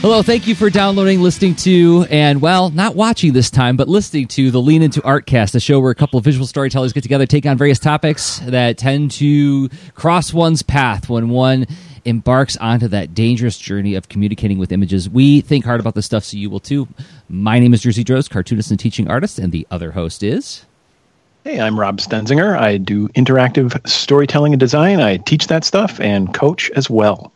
Hello, thank you for downloading, listening to, and well, not watching this time, but listening to the Lean Into Artcast, a show where a couple of visual storytellers get together, take on various topics that tend to cross one's path when one embarks onto that dangerous journey of communicating with images. We think hard about this stuff, so you will too. My name is Jerzy Drozd, cartoonist and teaching artist, and the other host is. Hey, I'm Rob Stenzinger. I do interactive storytelling and design. I teach that stuff and coach as well.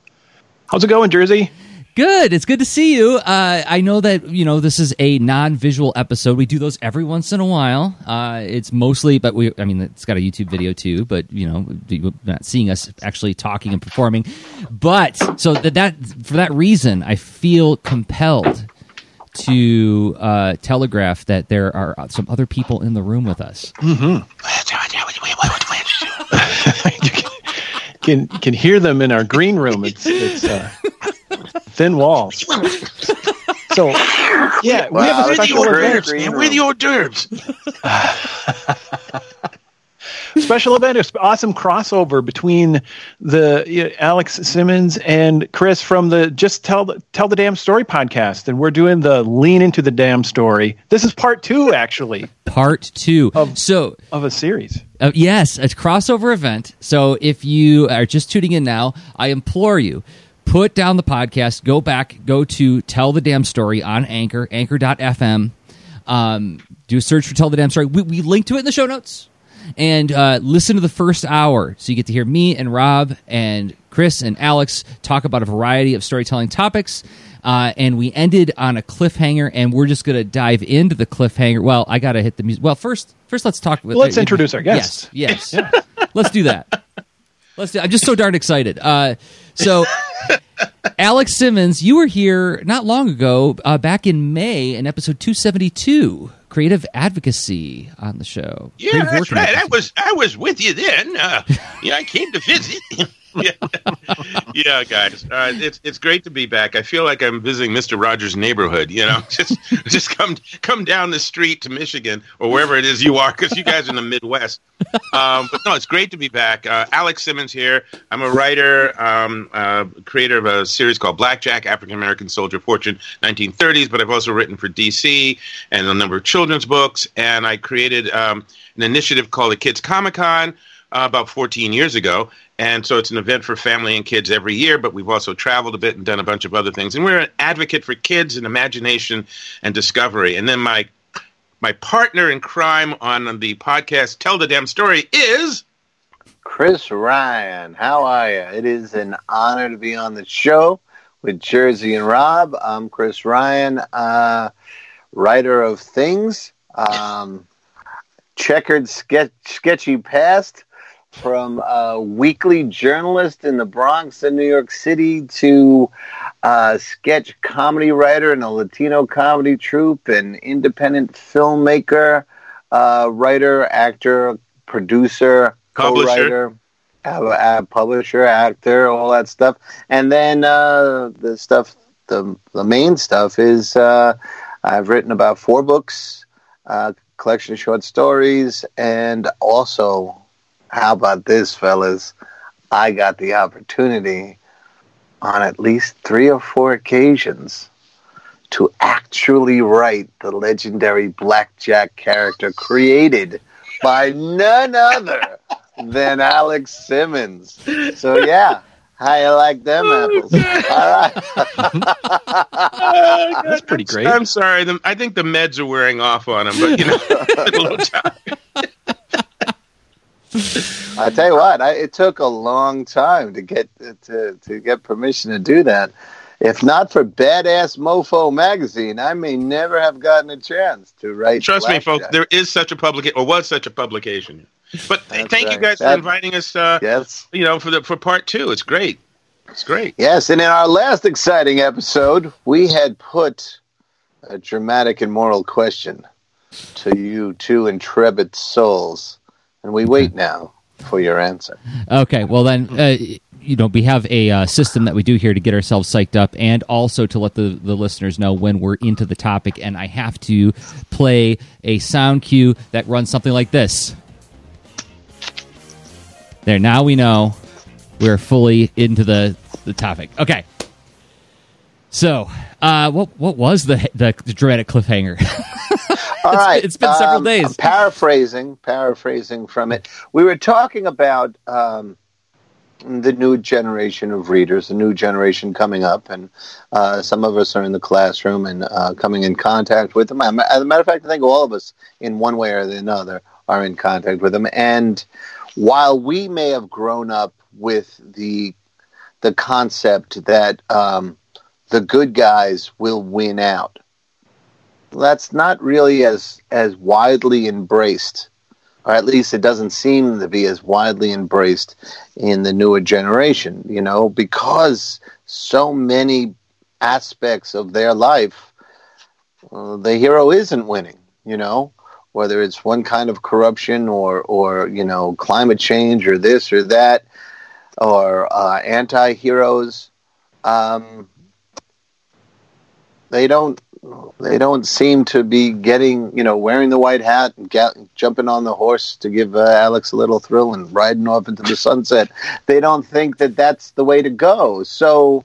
How's it going, Jerzy? Good. It's good to see you. Uh, I know that you know this is a non-visual episode. We do those every once in a while. Uh, it's mostly, but we. I mean, it's got a YouTube video too. But you know, you're not seeing us actually talking and performing. But so that, that for that reason, I feel compelled to uh, telegraph that there are some other people in the room with us. Mm-hmm. you can, can, can hear them in our green room. It's it's. Uh, thin walls. So, yeah, we have a special event. And with the hors d'oeuvres. special event, awesome crossover between the you know, Alex Simmons and Chris from the Just Tell the Tell the Damn Story podcast, and we're doing the Lean into the Damn Story. This is part two, actually. Part two. Of, so of a series. Uh, yes, a crossover event. So if you are just tuning in now, I implore you put down the podcast, go back, go to Tell the Damn Story on Anchor, anchor.fm. Um, do a search for Tell the Damn Story. We, we link to it in the show notes. And uh, listen to the first hour. So you get to hear me and Rob and Chris and Alex talk about a variety of storytelling topics. Uh, and we ended on a cliffhanger, and we're just going to dive into the cliffhanger. Well, I got to hit the music. Well, first, first let's talk. Well, let's uh, introduce our guests. Yes, yes. let's do that. Let's do. I'm just so darn excited. Uh, so, Alex Simmons, you were here not long ago, uh, back in May, in episode 272, creative advocacy on the show. Yeah, that's right. I was I was with you then. Uh, yeah, I came to visit. yeah. yeah, guys, uh, it's it's great to be back. I feel like I'm visiting Mister Rogers' neighborhood. You know, just just come come down the street to Michigan or wherever it is you are, because you guys are in the Midwest. Um, but no, it's great to be back. Uh, Alex Simmons here. I'm a writer, um, uh, creator of a series called Blackjack: African American Soldier Fortune, 1930s. But I've also written for DC and a number of children's books. And I created um, an initiative called the Kids Comic Con. Uh, about 14 years ago. And so it's an event for family and kids every year, but we've also traveled a bit and done a bunch of other things. And we're an advocate for kids and imagination and discovery. And then my my partner in crime on the podcast Tell the Damn Story is Chris Ryan. How are you? It is an honor to be on the show with Jerzy and Rob. I'm Chris Ryan, uh, writer of things, um, checkered sketch, sketchy past from a weekly journalist in the Bronx in New York City to a sketch comedy writer in a Latino comedy troupe, an independent filmmaker, uh, writer, actor, producer, publisher. co-writer, publisher, actor, all that stuff. And then uh, the stuff, the, the main stuff is uh, I've written about four books, uh, collection of short stories, and also how about this, fellas? I got the opportunity on at least three or four occasions to actually write the legendary blackjack character created by none other than Alex Simmons. So yeah, how you like them oh, apples? All right, oh, that's pretty great. I'm sorry, I think the meds are wearing off on him, but you know, a little time. I tell you what, I, it took a long time to get to to get permission to do that. If not for Badass Mofo magazine, I may never have gotten a chance to write. Trust me, folks, there is such a publication, or was such a publication. But thank right. you guys that, for inviting us. Uh, yes, you know, for the for part two, it's great. It's great. Yes, and in our last exciting episode, we had put a dramatic and moral question to you two intrepid souls and we wait now for your answer. Okay, well then, uh, you know, we have a uh, system that we do here to get ourselves psyched up, and also to let the the listeners know when we're into the topic. And I have to play a sound cue that runs something like this. There, now we know we're fully into the the topic. Okay. So, uh, what what was the the, the dramatic cliffhanger? All right, it's been several um, days. Paraphrasing, paraphrasing from it, we were talking about um, the new generation of readers, the new generation coming up, and uh, some of us are in the classroom and uh, coming in contact with them. As a matter of fact, I think all of us, in one way or another, are in contact with them. And while we may have grown up with the the concept that um, the good guys will win out that's not really as as widely embraced or at least it doesn't seem to be as widely embraced in the newer generation you know because so many aspects of their life uh, the hero isn't winning you know? Whether it's one kind of corruption or or you know climate change or this or that or uh, anti-heroes um, they don't they don't seem to be getting, you know, wearing the white hat and jumping on the horse to give uh, Alex a little thrill and riding off into the sunset. They don't think that that's the way to go. So,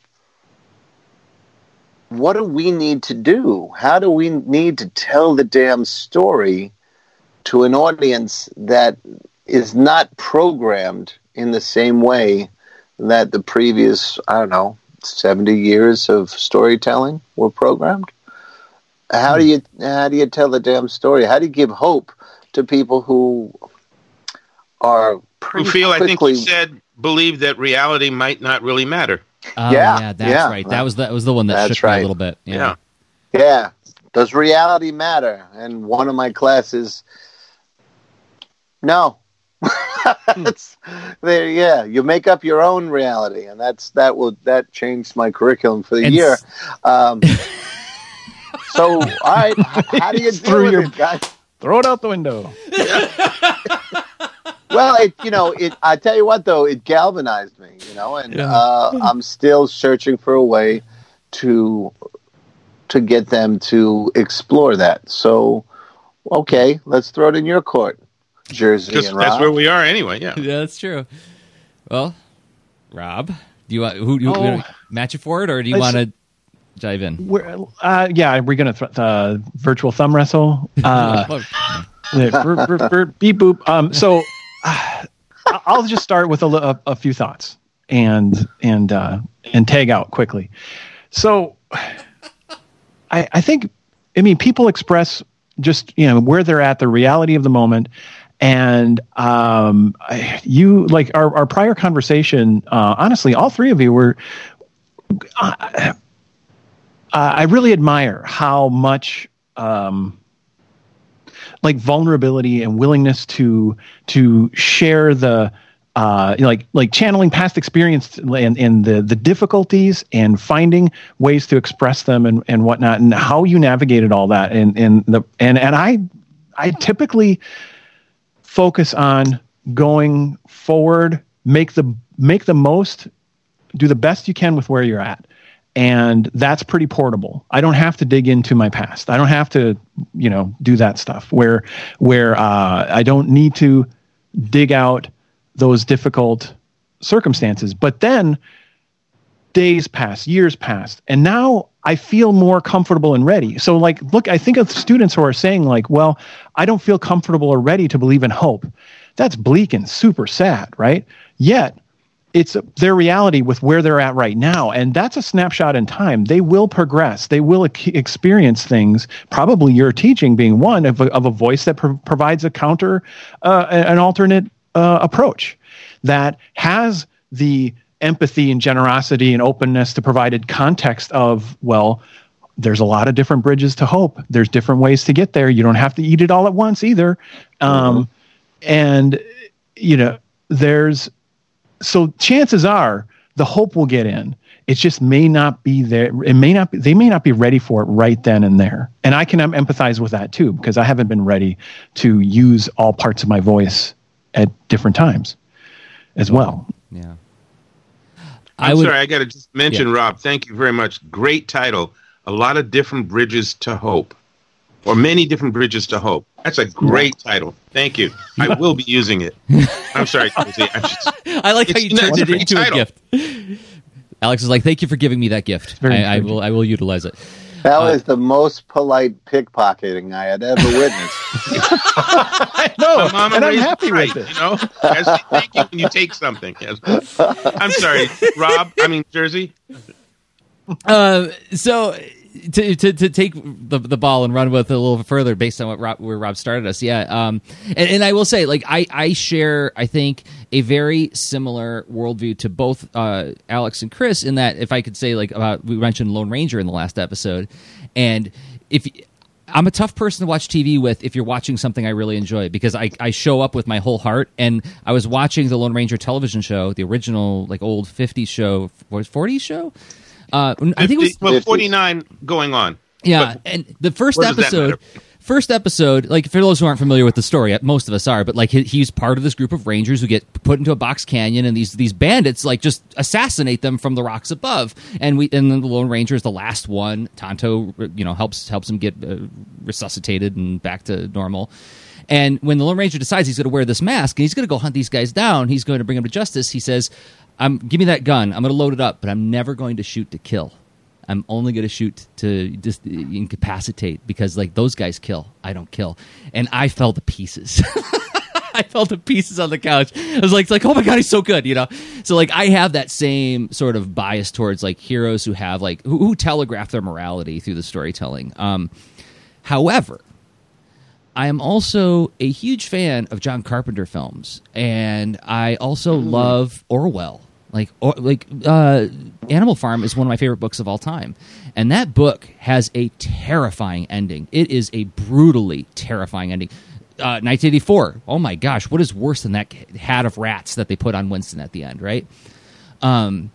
what do we need to do? How do we need to tell the damn story to an audience that is not programmed in the same way that the previous, I don't know, 70 years of storytelling were programmed? How do you how do you tell the damn story? How do you give hope to people who are who feel? Quickly... I think you said believe that reality might not really matter. Oh, yeah, yeah, that's yeah. right. That was that was the one that that's shook right. me a little bit. Yeah. yeah, yeah. Does reality matter? And one of my classes, no. that's there. Yeah, you make up your own reality, and that's that will that changed my curriculum for the and year. Um, so, all right, how do you deal with your, it, guys? Throw it out the window. well, it you know it. I tell you what, though, it galvanized me. You know, and yeah. uh, I'm still searching for a way to to get them to explore that. So, okay, let's throw it in your court, Jerzy. Because that's where we are anyway. Yeah, yeah, that's true. Well, Rob, do you want who do you, oh, match it for it, or do you want to dive in? We're, uh, yeah, we're going to th- uh, virtual thumb wrestle? Uh, beep boop. Um, so uh, I'll just start with a, a, a few thoughts and and uh, and tag out quickly. So I, I think I mean people express just you know where they're at, the reality of the moment, and um, you like our, our prior conversation. Uh, honestly, all three of you were. Uh, uh, I really admire how much um, like vulnerability and willingness to to share the uh, like like channeling past experience and, and the the difficulties and finding ways to express them and, and whatnot and how you navigated all that. And and the and and I I typically focus on going forward make the make the most do the best you can with where you're at and that's pretty portable. I don't have to dig into my past. I don't have to, you know, do that stuff where where uh, I don't need to dig out those difficult circumstances. But then days pass, years pass, and now I feel more comfortable and ready. So, like, look, I think of students who are saying, like, well, I don't feel comfortable or ready to believe in hope. That's bleak and super sad, right? Yet it's their reality with where they're at right now. And that's a snapshot in time. They will progress. They will experience things. Probably your teaching being one of a, of a voice that pro- provides a counter uh, an alternate uh, approach that has the empathy and generosity and openness to provided context of well there's a lot of different bridges to hope. There's different ways to get there. You don't have to eat it all at once either. Um, mm-hmm. and you know there's so chances are the hope will get in. It just may not be there. It may not. Be, they may not be ready for it right then and there. And I can empathize with that too because I haven't been ready to use all parts of my voice at different times, as well. Yeah. I'm would, sorry, I got to just mention, yeah. Rob. Thank you very much. Great title. A lot of different bridges to hope or many different bridges to hope. That's a great title. Thank you. I will be using it. I'm sorry, I, just, I like how you turned it into title. a gift. Alex is like, "Thank you for giving me that gift. I, I will. I will utilize it." That Uh, was the most polite pickpocketing I had ever witnessed. I know, My mama and I'm happy right, with it. You know, Yes, thank you when you take something. Yes. I'm sorry, Rob. I mean Jerzy. Um, so to, to to take the the ball and run with it a little further based on what Rob, where Rob started us, yeah. Um, and, and I will say, like I I share, I think a very similar worldview to both uh, Alex and Chris in that if I could say like about we mentioned Lone Ranger in the last episode, and if. I'm a tough person to watch TV with if you're watching something I really enjoy because I, I show up with my whole heart. And I was watching the Lone Ranger television show, the original like old 50s show, was 40s show. Uh, I think it was 50 well, 49 going on. yeah, But and the first what does that episode, first episode, like for those who aren't familiar with the story, most of us are, but like he, he's part of this group of rangers who get put into a box canyon, and these these bandits like just assassinate them from the rocks above, and we and then the Lone Ranger is the last one. Tonto, you know, helps helps him get uh, resuscitated and back to normal. And when the Lone Ranger decides he's going to wear this mask and he's going to go hunt these guys down, he's going to bring them to justice. He says, "I'm give me that gun. I'm going to load it up, but I'm never going to shoot to kill." I'm only going to shoot to just incapacitate because like those guys kill. I don't kill. And I fell to pieces. I fell to pieces on the couch. I was like, it's like, oh my god, he's so good, you know. So like, I have that same sort of bias towards like heroes who have like who, who telegraph their morality through the storytelling. Um, however, I am also a huge fan of John Carpenter films, and I also love Orwell. Like, or, like uh, Animal Farm is one of my favorite books of all time, and that book has a terrifying ending. It is a brutally terrifying ending. Uh, 1984. Oh my gosh, what is worse than that hat of rats that they put on Winston at the end? Right. Um,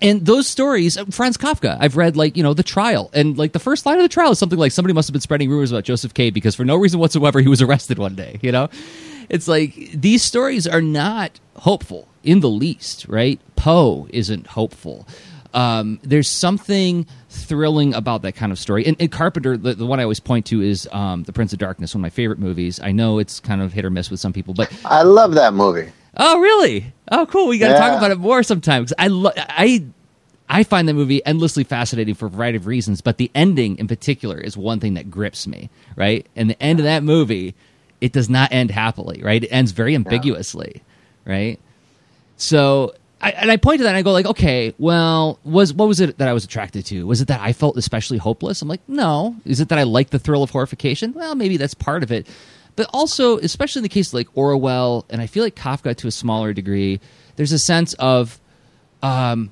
and those stories, uh, Franz Kafka, I've read like, you know, The Trial. And like the first line of The Trial is something like somebody must have been spreading rumors about Joseph K because for no reason whatsoever he was arrested one day, you know? It's like these stories are not hopeful in the least, right? Poe isn't hopeful. Um, there's something thrilling about that kind of story. And, and Carpenter, the, the one I always point to is um, The Prince of Darkness, one of my favorite movies. I know it's kind of hit or miss with some people, but I love that movie. Oh, really? Oh, cool. We got to talk about it more sometime. I, lo- I, I find that movie endlessly fascinating for a variety of reasons, but the ending in particular is one thing that grips me. Right, and the end of that movie, it does not end happily. Right, it ends very ambiguously. Right, so. I, and I point to that and I go like, okay, well, was what was it that I was attracted to? Was it that I felt especially hopeless? I'm like, no. Is it that I like the thrill of horrification? Well, maybe that's part of it. But also, especially in the case of like Orwell, and I feel like Kafka to a smaller degree, there's a sense of um,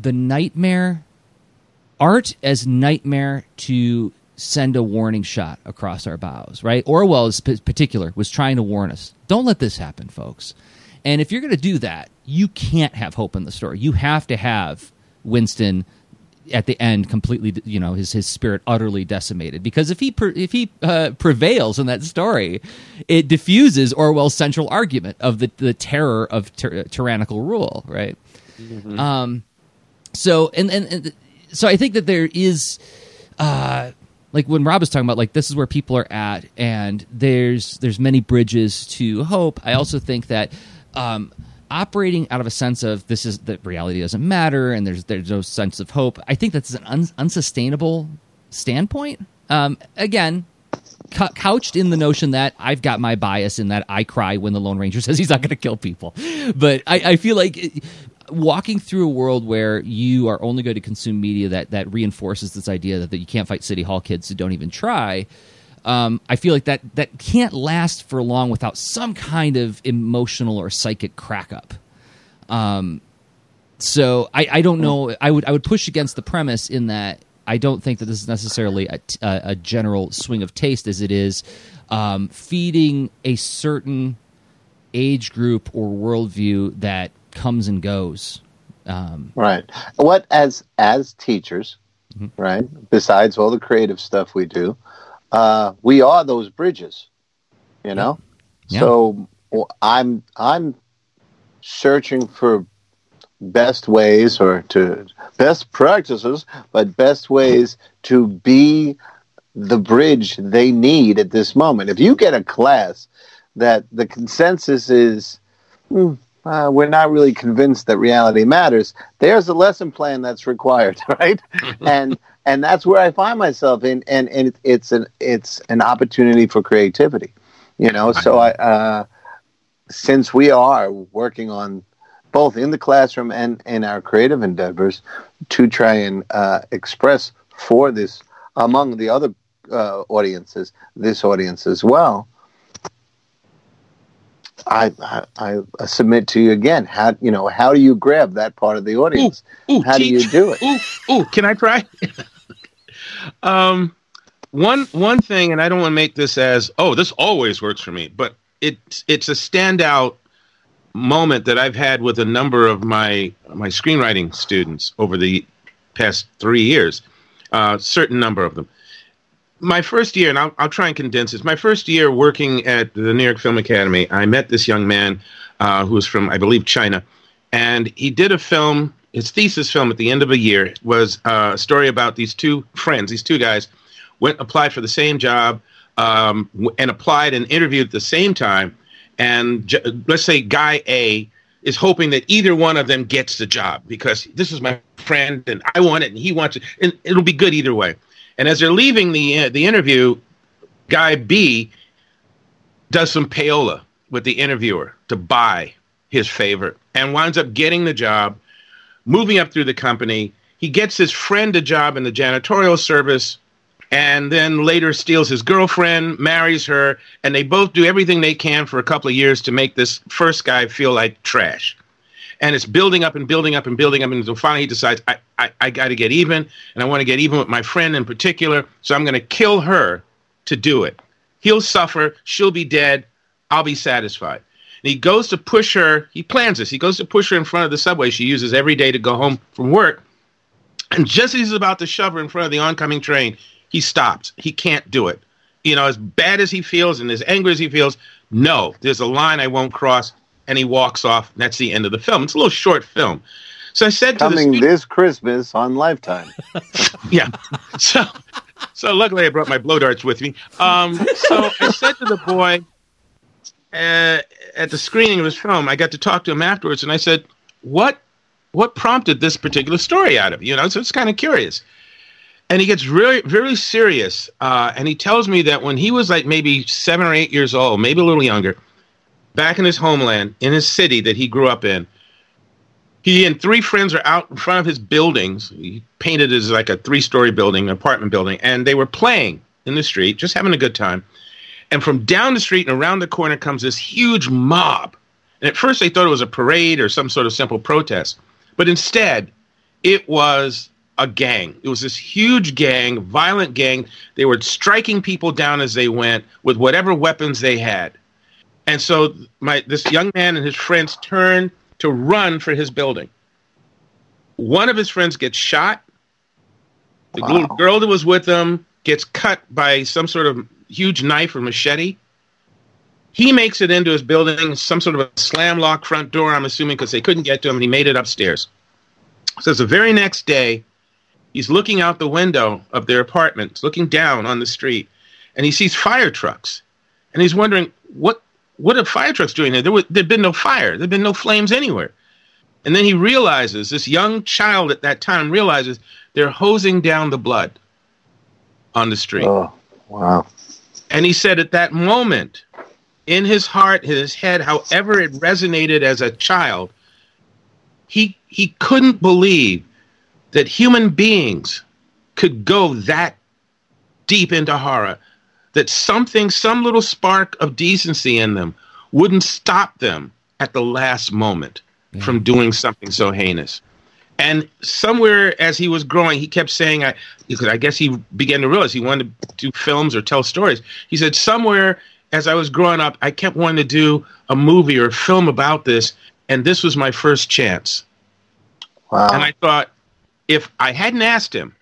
the nightmare, art as nightmare to send a warning shot across our bows, right? Orwell, in particular, was trying to warn us don't let this happen, folks. And if you're going to do that, you can't have hope in the story. You have to have Winston at the end completely you know his his spirit utterly decimated. Because if he per, if he uh, prevails in that story it diffuses Orwell's central argument of the the terror of tyr- tyrannical rule right? Um so and, and and so I think that there is uh like when Rob was talking about like this is where people are at and there's there's many bridges to hope. I also think that um operating out of a sense of this is that reality doesn't matter and there's there's no sense of hope I think that's an un, unsustainable standpoint um again cou- couched in the notion that I've got my bias in that I cry when the Lone Ranger says he's not going to kill people. But I, I feel like it- walking through a world where you are only going to consume media that, that reinforces this idea that, that you can't fight City Hall kids who don't even try. Um, I feel like that that can't last for long without some kind of emotional or psychic crack up. Um, so I, I don't know. I would I would push against the premise in that I don't think that this is necessarily a, t- a- a general swing of taste as it is um, feeding a certain age group or worldview that comes and goes. Um, Right. What as as teachers, Mm-hmm. right? Besides all the creative stuff we do, uh, we are those bridges. You know. Yeah. So I'm I'm searching for best ways or to best practices, but best ways to be the bridge they need at this moment. If you get a class that the consensus is "Hmm, uh, we're not really convinced that reality matters. There's a lesson plan that's required, right? and and that's where I find myself in, and and it's an it's an opportunity for creativity, you know. So I, uh, since we are working on both in the classroom and in our creative endeavors to try and uh, express for this among the other uh, audiences, this audience as well. I, I, I submit to you again. How you know how do you grab that part of the audience? Ooh, ooh, how do you do it? Ooh, ooh, can I try? um, one one thing, and I don't want to make this as oh this always works for me, but it's it's a standout moment that I've had with a number of my my screenwriting students over the past three years. A uh, certain number of them my first year, and I'll, I'll try and condense this. My first year working at the New York Film Academy, I met this young man uh, who was from, I believe, China, and he did a film. His thesis film at the end of a year was uh, a story about these two friends, these two guys, went applied for the same job um, and applied and interviewed at the same time. And j- let's say guy A is hoping that either one of them gets the job because this is my friend and I want it and he wants it, and it'll be good either way. And as they're leaving the uh, the interview, guy B does some payola with the interviewer to buy his favorite and winds up getting the job, moving up through the company. He gets his friend a job in the janitorial service and then later steals his girlfriend, marries her, and they both do everything they can for a couple of years to make this first guy feel like trash and it's building up and building up and building up until finally he decides I, I, I got to get even and I want to get even with my friend in particular, so I'm going to kill her to do it. He'll suffer, she'll be dead, I'll be satisfied. And he goes to push her, he plans this, he goes to push her in front of the subway she uses every day to go home from work. And just as he's about to shove her in front of the oncoming train, he stops. He can't do it. You know, as bad as he feels and as angry as he feels, no, there's a line I won't cross and he walks off. And that's the end of the film. It's a little short film. So I said coming the this Christmas on Lifetime. yeah. So so luckily I brought my blow darts with me. Um, so I said to the boy uh, at the screening of his film, I got to talk to him afterwards, and I said, "What what prompted this particular story out of you?" Know, so it's kind of curious. And he gets really, very serious, uh, and he tells me that when he was like maybe seven or eight years old, maybe a little younger, back in his homeland, in his city that he grew up in. He and three friends are out in front of his buildings. He painted as like a three story building, an apartment building, and they were playing in the street, just having a good time. And from down the street and around the corner comes this huge mob. And at first they thought it was a parade or some sort of simple protest. But instead, it was a gang. It was this huge gang, violent gang. They were striking people down as they went with whatever weapons they had. And so my this young man and his friends turn to run for his building. One of his friends gets shot. The wow. little girl that was with him gets cut by some sort of huge knife or machete. He makes it into his building, some sort of a slam lock front door, I'm assuming, because they couldn't get to him, and he made it upstairs. So the very next day, he's looking out the window of their apartment, looking down on the street, and he sees fire trucks. And he's wondering, what what are fire trucks doing there? There was, there'd been no fire. There'd been no flames anywhere. And then he realizes, this young child at that time realizes they're hosing down the blood on the street. Oh, wow. And he said at that moment, in his heart, his head, however it resonated as a child, he, he couldn't believe that human beings could go that deep into horror that something, some little spark of decency in them wouldn't stop them at the last moment yeah. from doing something so heinous. And somewhere as he was growing, he kept saying, I, because I guess he began to realize he wanted to do films or tell stories. He said, somewhere as I was growing up, I kept wanting to do a movie or a film about this, and this was my first chance. Wow. And I thought, if I hadn't asked him,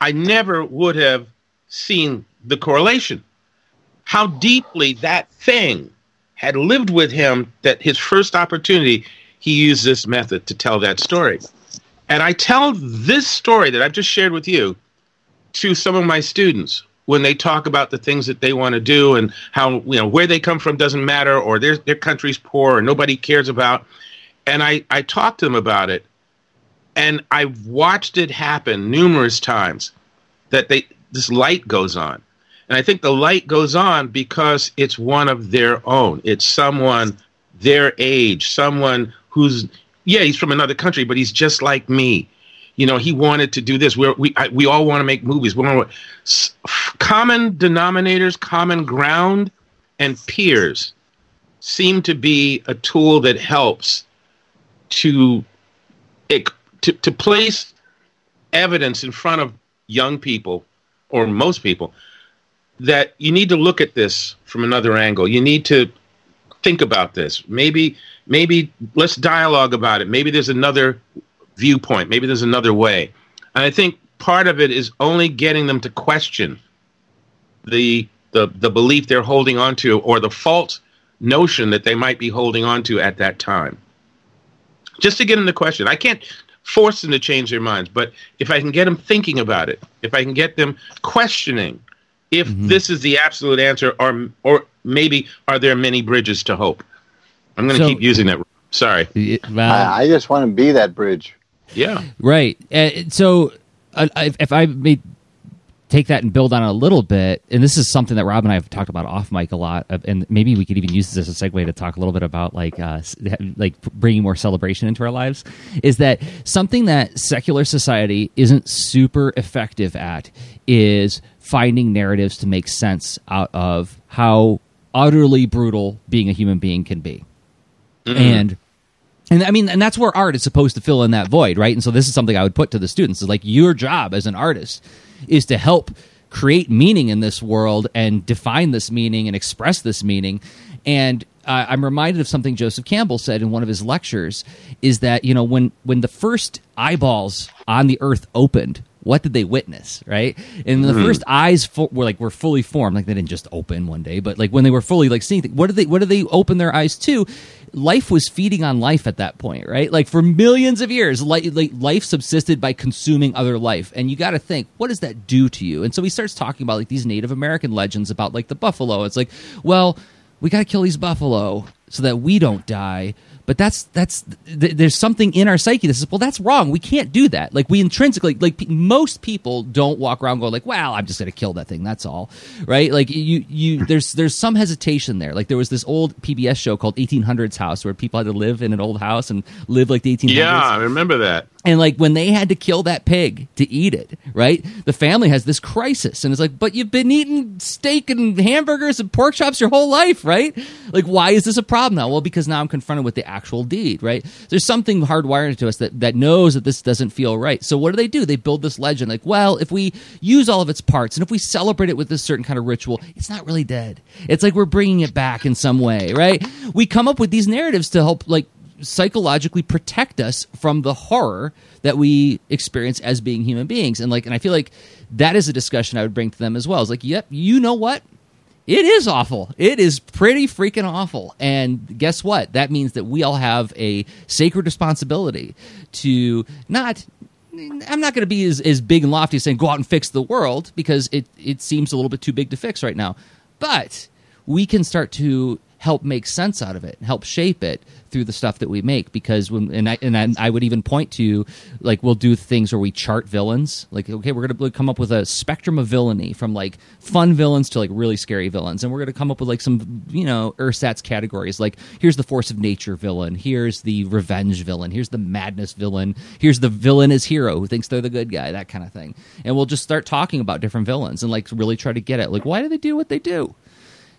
I never would have seen the correlation how deeply that thing had lived with him that his first opportunity he used this method to tell that story. And I tell this story that I've just shared with you to some of my students when they talk about the things that they want to do and how you know where they come from doesn't matter or their their country's poor or nobody cares about. and I I talked to them about it, and I've watched it happen numerous times that they this light goes on. And I think the light goes on because it's one of their own. It's someone their age, someone who's yeah, he's from another country, but he's just like me. You know, he wanted to do this. We're, we I, we all want to make movies. We want common denominators, common ground, and peers seem to be a tool that helps to to, to place evidence in front of young people or most people that you need to look at this from another angle. You need to think about this. Maybe maybe let's dialogue about it. Maybe there's another viewpoint. Maybe there's another way. And I think part of it is only getting them to question the the the belief they're holding on to or the false notion that they might be holding on to at that time. Just to get them to question. I can't force them to change their minds, but if I can get them thinking about it, if I can get them questioning if mm-hmm. this is the absolute answer or or maybe are there many bridges to hope? I'm going to so, keep using that. Sorry. Well, I, I, just want to be that bridge. Yeah. Right. Uh, so uh, if I may take that and build on it a little bit, and this is something that Rob and I have talked about off mic a lot, and maybe we could even use this as a segue to talk a little bit about like uh, like bringing more celebration into our lives. Is that something that secular society isn't super effective at? Is finding narratives to make sense out of how utterly brutal being a human being can be, mm-hmm. and and I mean, and that's where art is supposed to fill in that void, right? And so this is something I would put to the students: is like your job as an artist is to help create meaning in this world and define this meaning and express this meaning. And uh, I'm reminded of something Joseph Campbell said in one of his lectures: is that you know when when the first eyeballs on the earth opened, what did they witness right and the mm-hmm. first eyes were like were fully formed like they didn't just open one day but like when they were fully like seeing what did they what did they open their eyes to life was feeding on life at that point, right? Like for millions of years, like, life subsisted by consuming other life. And you got to think, what does that do to you? And so he starts talking about like these Native American legends about like the buffalo. It's like, well, we got to kill these buffalo so that we don't die but that's that's th- there's something in our psyche that says well that's wrong. We can't do that. Like we intrinsically like p- most people don't walk around going like well i'm just gonna kill that thing that's all. Right? Like you you there's there's some hesitation there. Like there was this old pbs show called 1800s house where people had to live in an old house and live like the 1800s yeah i remember that and like when they had to kill that pig to eat it, right? The family has this crisis and it's like, but you've been eating steak and hamburgers and pork chops your whole life, right? Like, why is this a problem now? Well, because now I'm confronted with the actual deed, right? There's something hardwired into us that, that knows that this doesn't feel right. So what do they do? They build this legend like, well, if we use all of its parts and if we celebrate it with this certain kind of ritual, it's not really dead. It's like we're bringing it back in some way, right? We come up with these narratives to help like psychologically protect us from the horror that we experience as being human beings. And like, and I feel like that is a discussion I would bring to them as well. It's like, yep, you know what? It is awful. It is pretty freaking awful. And guess what? That means that we all have a sacred responsibility to not I'm not going to be as, as big and lofty saying go out and fix the world because it, it seems a little bit too big to fix right now. But we can start to help make sense out of it, help shape it through the stuff that we make. Because when and I and I, I would even point to like we'll do things where we chart villains. Like okay, we're gonna come up with a spectrum of villainy from like fun villains to like really scary villains, and we're gonna come up with like some you know ersatz categories. Like here's the force of nature villain, here's the revenge villain, here's the madness villain, here's the villain as hero who thinks they're the good guy, that kind of thing. And we'll just start talking about different villains and like really try to get it. like why do they do what they do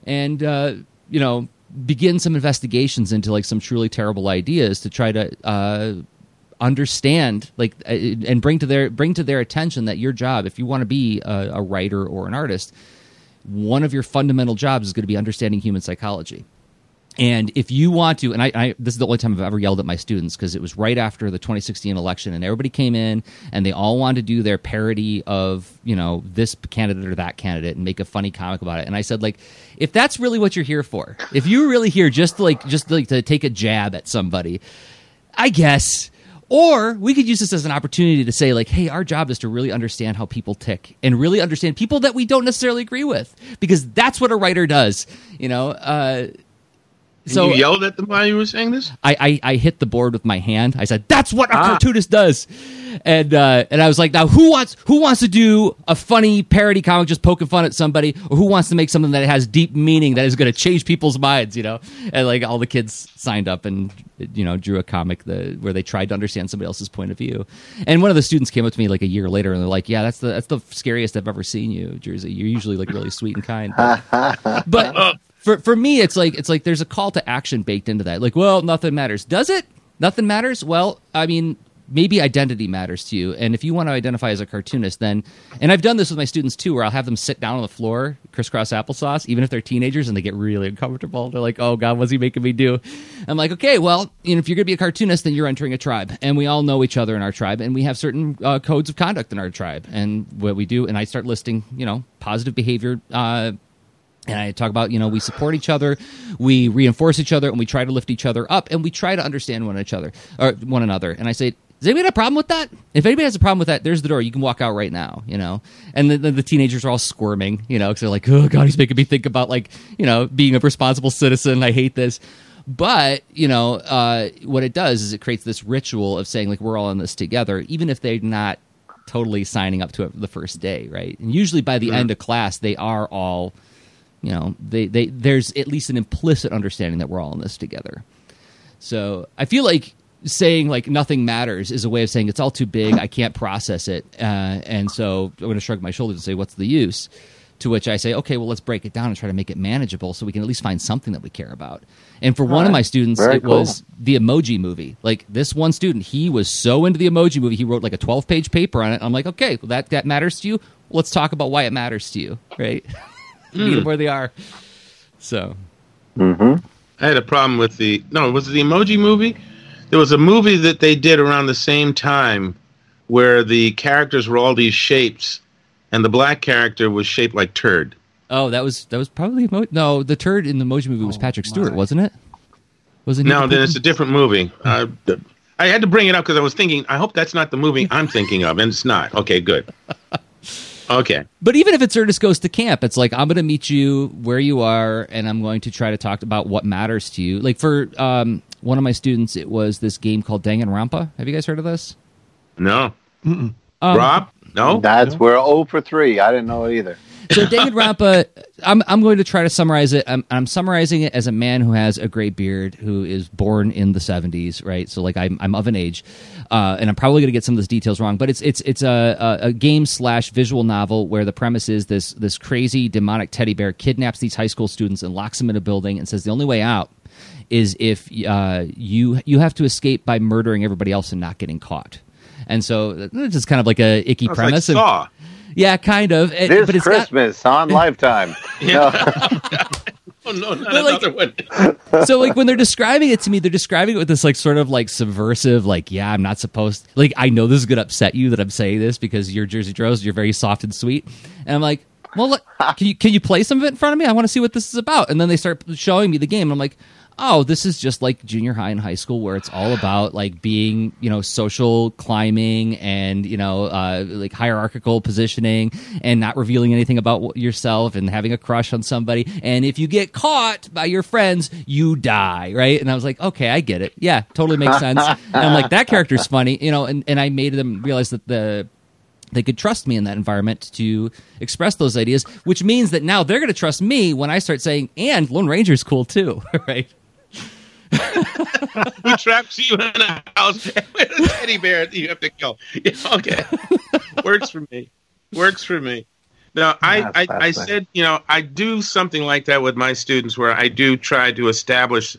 and uh, you know begin some investigations into like some truly terrible ideas to try to uh, understand like uh, and bring to their bring to their attention that your job if you want to be a, a writer or an artist one of your fundamental jobs is going to be understanding human psychology and if you want to, and I, I, this is the only time I've ever yelled at my students because it was right after the 2016 election, and everybody came in and they all wanted to do their parody of you know this candidate or that candidate and make a funny comic about it. And I said like, if that's really what you're here for, if you're really here just to like just to, like to take a jab at somebody, I guess. Or we could use this as an opportunity to say, like, hey, our job is to really understand how people tick and really understand people that we don't necessarily agree with, because that's what a writer does. You know, uh, And So- you yelled at them while you were saying this. I, I, I hit the board with my hand. I said, "That's what a Ah. cartoonist does," and uh, and I was like, "Now, who wants who wants to do a funny parody comic just poking fun at somebody, or who wants to make something that has deep meaning that is going to change people's minds?" You know, and like all the kids signed up and you know drew a comic the, where they tried to understand somebody else's point of view. And one of the students came up to me like a year later and they're like, "Yeah, that's the that's the scariest I've ever seen you, Jerzy. You're usually like really sweet and kind." But, but for for me it's like it's like there's a call to action baked into that. Like well nothing matters. Does it? Nothing matters? Well i mean maybe identity matters to you. And if you want to identify as a cartoonist then and i've done this with my students too where i'll have them sit down on the floor crisscross applesauce even if they're teenagers and they get really uncomfortable. They're like oh god what's he making me do? I'm like okay well you know if you're going to be a cartoonist then you're entering a tribe. And we all know each other in our tribe and we have certain uh, codes of conduct in our tribe. And what we do and i start listing you know positive behavior uh, and I talk about, you know, we support each other, we reinforce each other, and we try to lift each other up, and we try to understand one each other or one another. And I say, does anybody have a problem with that? If anybody has a problem with that, there's the door. You can walk out right now, you know. And the, the, the teenagers are all squirming, you know, because they're like, oh god, he's making me think about like, you know, being a responsible citizen. I hate this. But you know, uh, what it does is it creates this ritual of saying like we're all in this together, even if they're not totally signing up to it the first day, right? And usually by the end of class, they are all you know they, they there's at least an implicit understanding that we're all in this together. So i feel like saying like nothing matters is a way of saying it's all too big i can't process it uh, and so i'm going to shrug my shoulders and say what's the use? To which i say okay well let's break it down and try to make it manageable so we can at least find something that we care about. And for one of my students Very it was the emoji movie. Like this one student he was so into the emoji movie he wrote like a 12 page paper on it. I'm like okay well that that matters to you. Let's talk about why it matters to you right meet them where they are. So I had a problem with the no, was it the Emoji Movie? There was a movie that they did around the same time where the characters were all these shapes, and the black character was shaped like turd. oh, that was that was probably emo- no. The turd in the Emoji movie was Patrick Stewart, wasn't it? Wasn't he No, the then it's a different movie. Uh, I had to bring it up because I was thinking. I hope that's not the movie I'm thinking of, and it's not. Okay, good. Okay. But even if it's Ernest goes to camp, it's like I'm going to meet you where you are, and I'm going to try to talk about what matters to you. Like for um, one of my students, it was this game called Danganronpa. Have you guys heard of this? No. Um, Rob? No. That's we're 0 for 3. I didn't know either. So Danganronpa, I'm I'm going to try to summarize it. I'm I'm summarizing it as a man who has a gray beard, who is born in the 70s, right? So like I'm I'm of an age, uh, and I'm probably going to get some of those details wrong, but it's it's it's a a, a game slash visual novel where the premise is this this crazy demonic teddy bear kidnaps these high school students and locks them in a building and says the only way out is if uh, you you have to escape by murdering everybody else and not getting caught. And so it's just kind of like a icky like premise. and- Saw. Yeah, kind of. And- This but it's got, Christmas on Lifetime. No, Oh no, not But, like- another one. so like when they're describing it to me, they're describing it with this like sort of like subversive, like yeah, I'm not supposed. Like I know this is gonna upset you that I'm saying this because you're Jerzy Drozd, you're very soft and sweet, and I'm like, well, look, can you can you play some of it in front of me? I want to see what this is about. And then they start showing me the game, and I'm like. Oh, this is just like junior high and high school where it's all about like being, you know, social climbing and, you know, uh, like hierarchical positioning and not revealing anything about yourself and having a crush on somebody. And if you get caught by your friends, you die, right? And I was like, okay, I get it. Yeah, totally makes sense. and I'm like, that character's funny, you know, and, and I made them realize that the they could trust me in that environment to express those ideas, which means that now they're going to trust me when I start saying, and Lone Ranger's cool too, right? Who traps you in a house with a teddy bear that you have to kill? Yeah, okay, works for me. Works for me. Now, I, I, I said, you know, I do something like that with my students where I do try to establish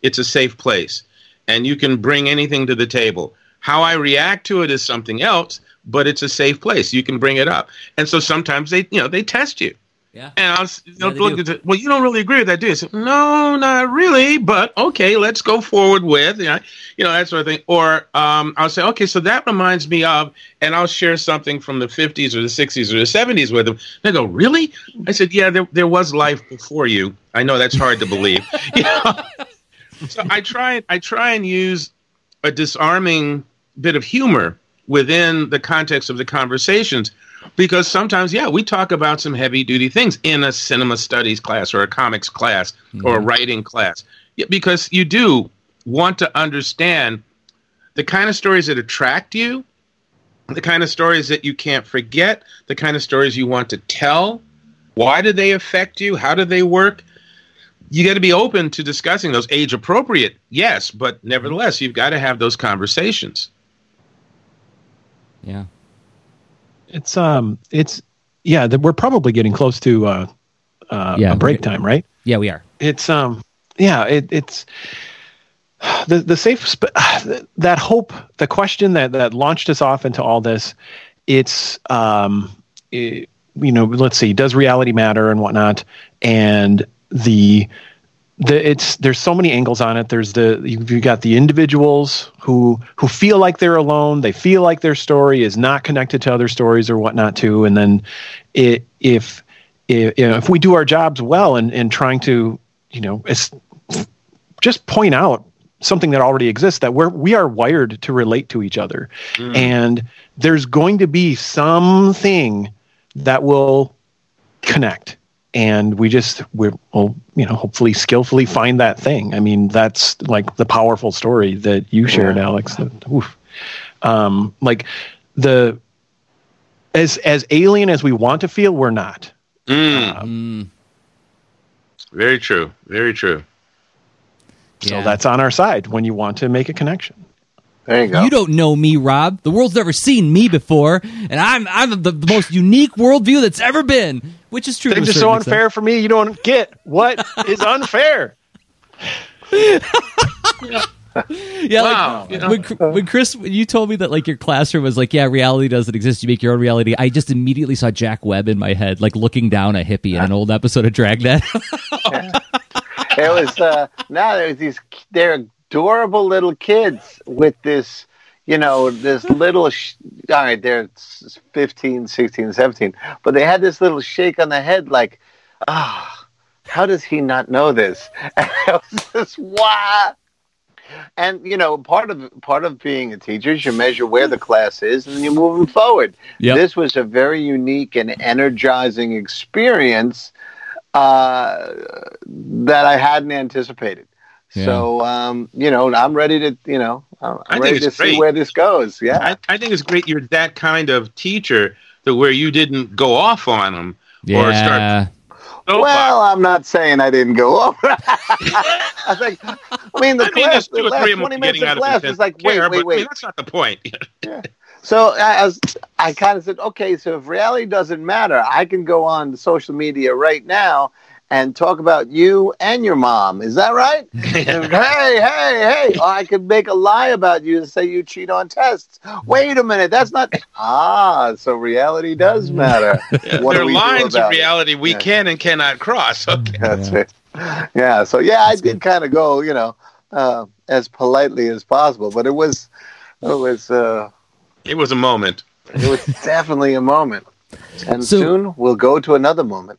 it's a safe place and you can bring anything to the table. How I react to it is something else, but it's a safe place. You can bring it up. And so sometimes they, you know, they test you. Yeah. And I was you know, Yeah, they look at well, you don't really agree with that, do you? I said, no, not really, but okay, let's go forward with, you know, you know that sort of thing. Or um, I'll say, okay, so that reminds me of, and I'll share something from the 50s or the 60s or the 70s with them. They go, really? I said, yeah, there, there was life before you. I know that's hard to believe. You know? So I try, I try and use a disarming bit of humor within the context of the conversations because sometimes yeah we talk about some heavy duty things in a cinema studies class or a comics class or a mm-hmm. writing class Yeah, because you do want to understand the kind of stories that attract you, the kind of stories that you can't forget, the kind of stories you want to tell. Why do they affect you? How do they work? You got to be open to discussing those. Age appropriate, yes, but nevertheless, you've got to have those conversations. Yeah. It's um, it's yeah. That we're probably getting close to uh, uh, Yeah, a break time, right? Yeah, we are. It's um, yeah. It, it's the the safe sp- that hope. The question that that launched us off into all this. It's um, it, you know, let's see. Does reality matter and whatnot? And the the it's there's so many angles on it. There's the you've you got the individuals who who feel like they're alone. They feel like their story is not connected to other stories or whatnot too. And then it, if if you know, if we do our jobs well and in trying to you know just point out something that already exists that we're we are wired to relate to each other mm. and there's going to be something that will connect and we just we will you know hopefully skillfully find that thing i mean that's like the powerful story that you shared alex Oof. um like the as as alien as we want to feel we're not Mm, Mm, very true. Very true. so yeah. that's on our side when you want to make a connection There you go. You don't know me, Rob. The world's never seen me before, and I'm I'm the, the most unique worldview that's ever been, which is true. to a things are so certain extent. unfair for me you don't get what is unfair Yeah, Wow, like when, when Chris, when you told me that like your classroom was like, yeah, reality doesn't exist. You make your own reality. I just immediately saw Jack Webb in my head, like looking down a hippie in an old episode of Dragnet. It was uh, now there was these they're adorable little kids with this you know this little sh- all right they're s- 15 16 17 but they had this little shake on the head like ah how does he not know this and it was just wow and you know part of part of being a teacher is you measure where the class is and you move them forward Yep. this was a very unique and energizing experience uh, that I hadn't anticipated. Yeah. So um, you know, I'm ready to you know, I'm I think ready it's to see great. where this goes. Yeah, I, I think it's great you're that kind of teacher that where you didn't go off on them or start yeah, well, I'm not saying I didn't go over. I think, I mean, the I mean, class, there's the last three of them 20 minutes of out of class intense was like, wait, care, wait, but, I wait. mean, that's not the point. yeah. So I, was, I kind of said, okay, so if reality doesn't matter, I can go on social media right now and talk about you and your mom. Is that right? hey, hey, hey! Or I could make a lie about you and say you cheat on tests. Wait a minute, that's not. Ah, so reality does matter. What there are do lines of about it? reality we Yeah. can and cannot cross. Okay. That's it. Yeah. So yeah, I did kind of go, you know, uh, as politely as possible, but it was, it was, uh, It was a moment. it was definitely a moment. And So- soon we'll go to another moment.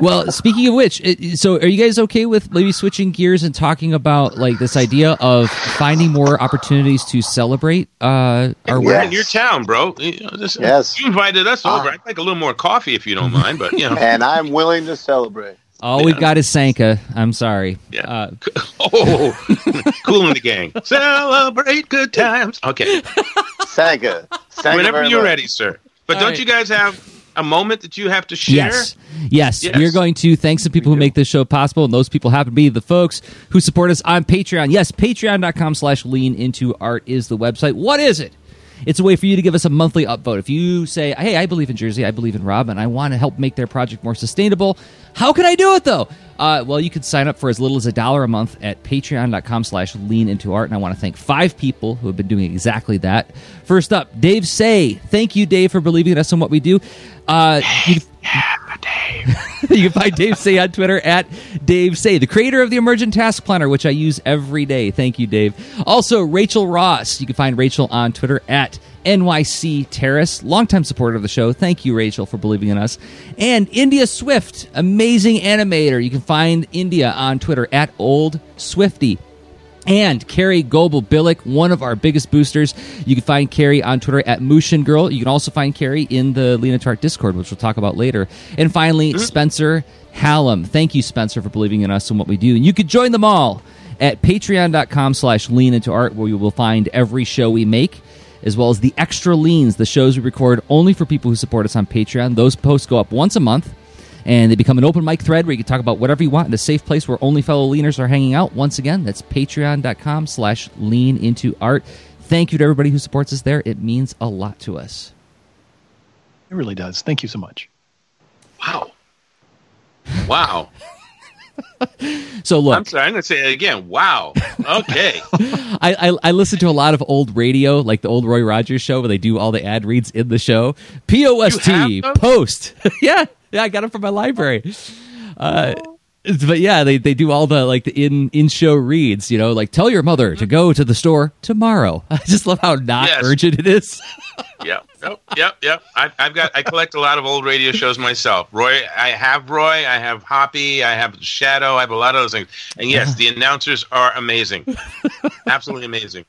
Well, speaking of which, it, so are you guys okay with maybe switching gears and talking about like this idea of finding more opportunities to celebrate uh, our We're work? in your town, bro. You, know, this- Yes. you invited us Ah. over. I'd like a little more coffee if you don't mind, but you know. And I'm willing to celebrate. All we've got is Sanka. I'm sorry. Yeah. Uh, Oh, cool in the gang. Celebrate good times. Okay. Sanka. Thank you Whenever you're much. ready, sir. But All don't right. you guys have a moment that you have to share? Yes. yes. Yes. We are going to thanks to people who make this show possible, and those people happen to be the folks who support us on Patreon. Yes, patreon.com slash lean into art is the website. What is it? It's a way for you to give us a monthly upvote. If you say, hey, I believe in Jerzy, I believe in Rob, and I want to help make their project more sustainable, how can I do it though? Uh, well, you can sign up for as little as a dollar a month at patreon.com slash lean into art. And I want to thank five people who have been doing exactly that. First up, Dave Seah. Thank you, Dave, for believing in us and what we do. Uh, you, you can find Dave Seah on Twitter at Dave Seah, the creator of the Emergent Task Planner, which I use every day. Thank you, Dave. Also, Rachel Ross. You can find Rachel on Twitter at NYC Terrace, longtime supporter of the show. Thank you, Rachel, for believing in us. And India Swift, amazing animator. You can find India on Twitter at Old Swifty. And Carrie Goebel Billick, one of our biggest boosters. You can find Carrie on Twitter at Mushin Girl. You can also find Carrie in the Lean into Art Discord, which we'll talk about later. And finally, mm-hmm. Spencer Hallam. Thank you, Spencer, for believing in us and what we do. And you could join them all at patreon.com slash lean into art, where you will find every show we make, as well as the extra leans, the shows we record only for people who support us on Patreon. Those posts go up once a month and they become an open mic thread where you can talk about whatever you want in a safe place where only fellow leaners are hanging out. Once again, that's patreon.com slash lean into art. Thank you to everybody who supports us there. It means a lot to us. It really does. Thank you so much. Wow. Wow. So look, I'm sorry. I'm going to say it again. Wow. Okay. I, I I listen to a lot of old radio, like the old Roy Rogers show, where they do all the ad reads in the show. Post You post. yeah, yeah, I got them from my library. Uh, but yeah, they, they do all the like the in in show reads. You know, like tell your mother to go to the store tomorrow. I just love how not Yes. urgent it is. yep. Yep. Yep. Yep. I, I've got. I collect a lot of old radio shows myself. Roy. I have Roy. I have Hoppy. I have Shadow. I have a lot of those things. And yes, the announcers are amazing. Absolutely amazing.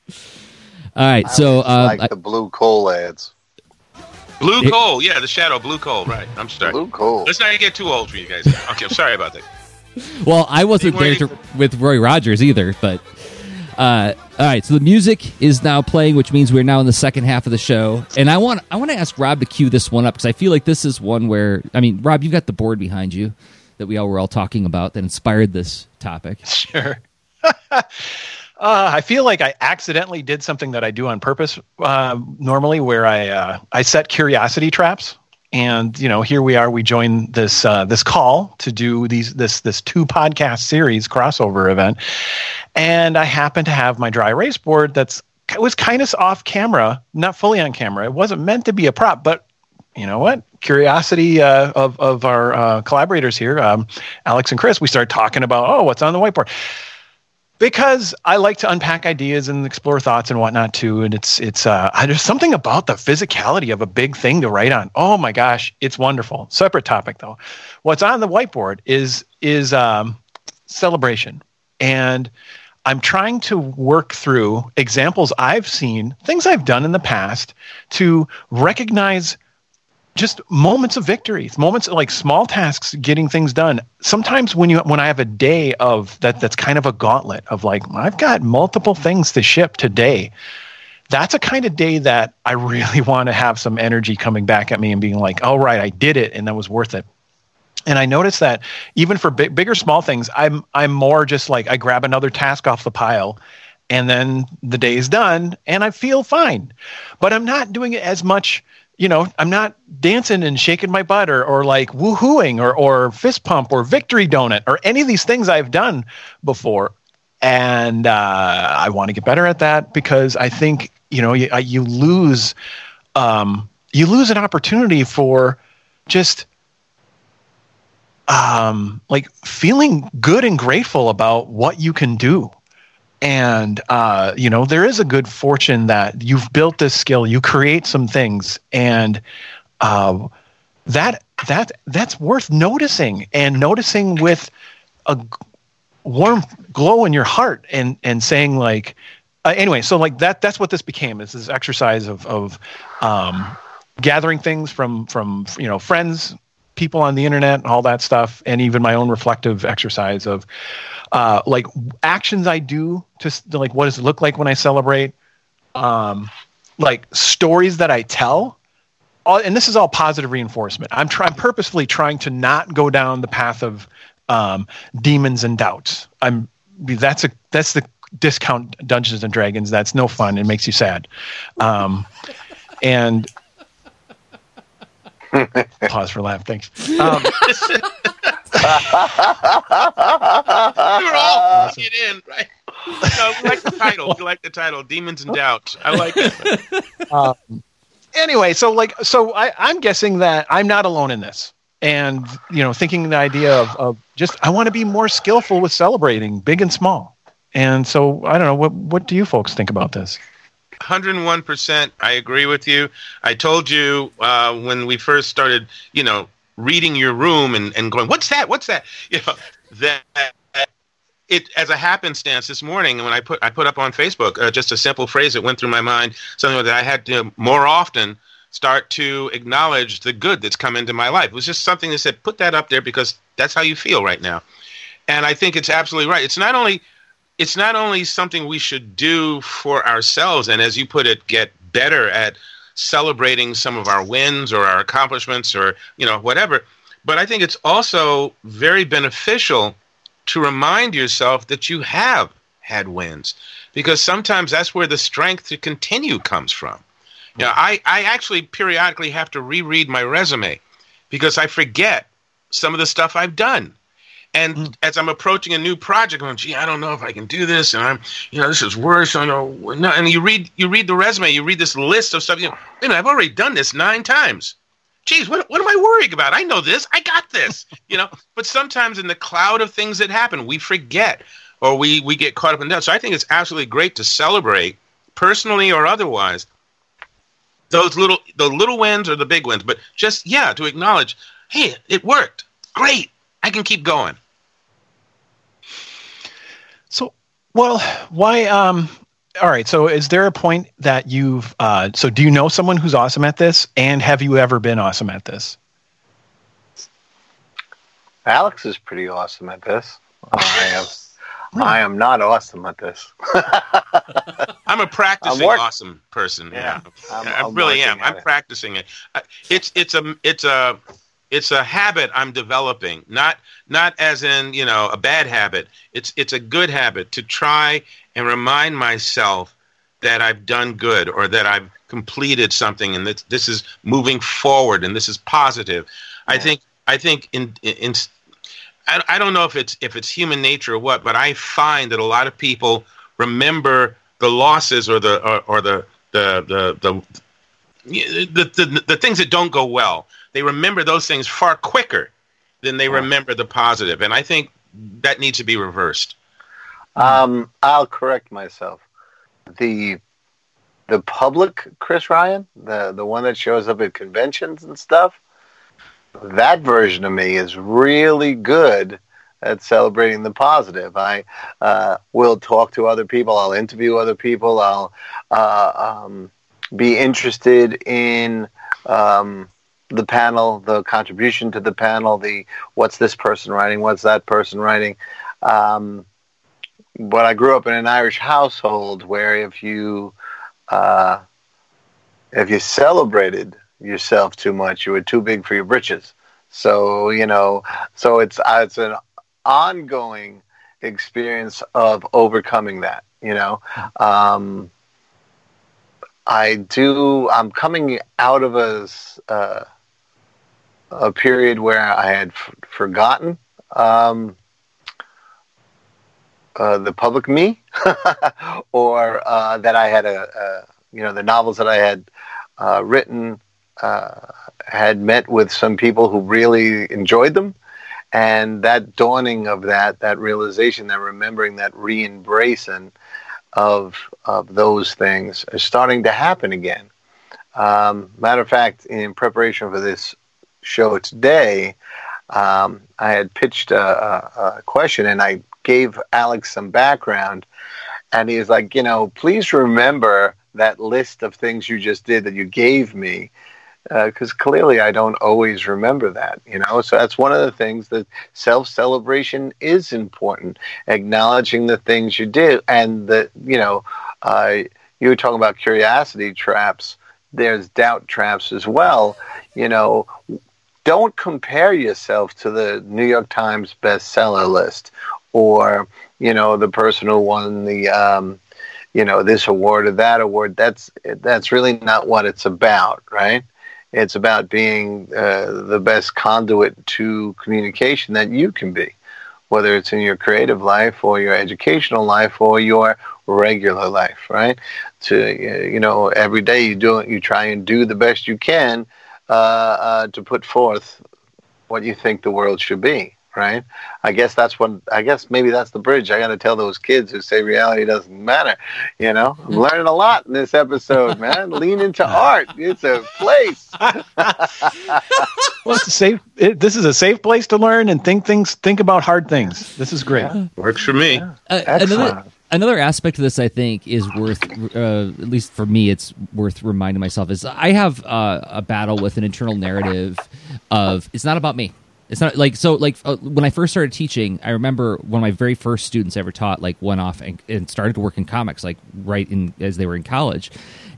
All right, so I uh, like I- the blue coal ads. Blue It- coal. Yeah, the Shadow. Blue coal. Right. I'm sorry. Blue coal. Let's not get too old for you guys. Okay. I'm sorry about that. Well, I wasn't there to, with Roy Rogers either, but uh, all right. So the music is now playing, which means we're now in the second half of the show, and I want I want to ask Rob to cue this one up because I feel like this is one where I mean, Rob, you've got the board behind you that we all were all talking about that inspired this topic. Sure. uh, I feel like I accidentally did something that I do on purpose uh, normally, where I uh, I set curiosity traps, and you know here we are. We join this uh, this call to do these this this two podcast series crossover event, and I happen to have my dry erase board that's it was kind of off camera, not fully on camera. It wasn't meant to be a prop, but you know what? Curiosity uh, of of our uh, collaborators here, um, Alex and Chris. We started talking about oh, what's on the whiteboard because I like to unpack ideas and explore thoughts and whatnot too. And it's it's uh, there's something about the physicality of a big thing to write on. Oh my gosh, it's wonderful. Separate topic though. What's on the whiteboard is is um, celebration, and I'm trying to work through examples I've seen, things I've done in the past to recognize just moments of victories, moments like small tasks getting things done. Sometimes when you when I have a day of that that's kind of a gauntlet of like I've got multiple things to ship today. That's a kind of day that I really want to have some energy coming back at me and being like, "All right, I did it and that was worth it." And I noticed that even for big, bigger small things, I'm I'm more just like I grab another task off the pile and then the day is done and I feel fine. But I'm not doing it as much you know, I'm not dancing and shaking my butt or, or like woohooing or, or fist pump or victory donut or any of these things I've done before. And uh, I want to get better at that because I think, you know, you, you lose, um, you lose an opportunity for just um, like feeling good and grateful about what you can do and uh, you know there is a good fortune that you've built this skill you create some things and uh, that that that's worth noticing and noticing with a warm glow in your heart and and saying like uh, anyway so like that that's what this became is this exercise of of um, gathering things from from you know friends people on the internet all that stuff and even my own reflective exercise of uh, like actions I do to to, like what does it look like when I celebrate, um, like stories that I tell, all, and this is all positive reinforcement. I'm trying purposefully trying to not go down the path of um, demons and doubts. I'm that's a that's the discount Dungeons and Dragons. That's no fun. It makes you sad, um, and. Pause for laugh. Thanks. Um, were all putting it in, right? No, we like the title. We like the title, Demons and Doubt. I like it. anyway, so like, so I, I'm guessing that I'm not alone in this, and you know, thinking the idea of, of just I want to be more skillful with celebrating, big and small. And so I don't know what what do you folks think about this? 101% I agree with you. I told you uh, when we first started, you know, reading your room and, and going, what's that? What's that? You know, that it as a happenstance this morning when I put I put up on Facebook uh, just a simple phrase that went through my mind, something that I had to more often start to acknowledge the good that's come into my life. It was just something that said, put that up there because that's how you feel right now. And I think it's absolutely right. It's not only it's not only something we should do for ourselves, and as you put it, get better at celebrating some of our wins or our accomplishments or you know whatever. But I think it's also very beneficial to remind yourself that you have had wins because sometimes that's where the strength to continue comes from. You know, I, I actually periodically have to reread my resume because I forget some of the stuff I've done. And mm. as I'm approaching a new project, I'm going, gee, I don't know if I can do this, and I'm, you know, this is worse. I know, no. And you read, you read the resume, you read this list of stuff. You know, you know, I've already done this nine times. Geez, what, what am I worrying about? I know this. I got this. you know, but sometimes in the cloud of things that happen, we forget or we we get caught up in that. So I think it's absolutely great to celebrate, personally or otherwise, those little the little wins or the big wins. But just yeah, to acknowledge, hey, it worked. Great. I can keep going. So, well, why? Um, all right. So, is there a point that you've? Uh, so, do you know someone who's awesome at this, and have you ever been awesome at this? Alex is pretty awesome at this. I have. I am not awesome at this. I'm a practicing I'm awesome person. Yeah, yeah. I'm, i really am. I'm it. practicing it. It's it's a it's a it's a habit I'm developing, not not as in you know a bad habit. It's it's a good habit to try and remind myself that I've done good or that I've completed something and that this is moving forward and this is positive. Yeah. I think I think in, in I, I don't know if it's if it's human nature or what, but I find that a lot of people remember the losses or the or, or the, the the the the, the, the things that don't go well they remember those things far quicker than they remember the positive, and I think that needs to be reversed. Um, I'll correct myself. The the public Chris Ryan, the the one that shows up at conventions and stuff, that version of me is really good at celebrating the positive. I uh, will talk to other people. I'll interview other people. I'll uh, um, be interested in um, the panel, the contribution to the panel, the what's this person writing, what's that person writing. Um, but I grew up in an Irish household where if you uh, if you celebrated yourself too much, you were too big for your britches. So you know, so it's uh, it's an ongoing experience of overcoming that. You know, um, I do. I'm coming out of a. Uh, a period where I had f- forgotten um, uh, the public me, or uh, that I had a, a, you know the novels that I had uh, written uh, had met with some people who really enjoyed them, and that dawning of that, that realization, that remembering, that re-embracing of of those things is starting to happen again. Um, matter of fact, in preparation for this show today, um, I had pitched a, a, a, question and I gave Alex some background. And he's like, you know, please remember that list of things you just did that you gave me. Because uh, clearly I don't always remember that, you know. So that's one of the things that self celebration is important. Acknowledging the things you did, and that you know, uh, you were talking about curiosity traps. There's doubt traps as well. You know, don't compare yourself to the New York Times bestseller list or you know the person who won the um, you know this award or that award. That's that's really not what it's about, right? It's about being uh, the best conduit to communication that you can be, whether it's in your creative life or your educational life or your regular life, right? To you know, every day you do it, you try and do the best you can uh, uh, to put forth what you think the world should be. Right. I guess that's what. I guess maybe that's the bridge. I got to tell those kids who say reality doesn't matter. You know, I'm learning a lot in this episode, man. Lean into art. It's a place. well, it's a safe. It, this is a safe place to learn and think things. Think about hard things. This is great. Yeah. Works for me. Yeah. Uh, another, another aspect of this i think is worth uh, at least for me it's worth reminding myself is i have uh, a battle with an internal narrative of it's not about me It's not like so. Like uh, when I first started teaching, I remember one of my very first students I ever taught like went off and, and started to work in comics like right in as they were in college.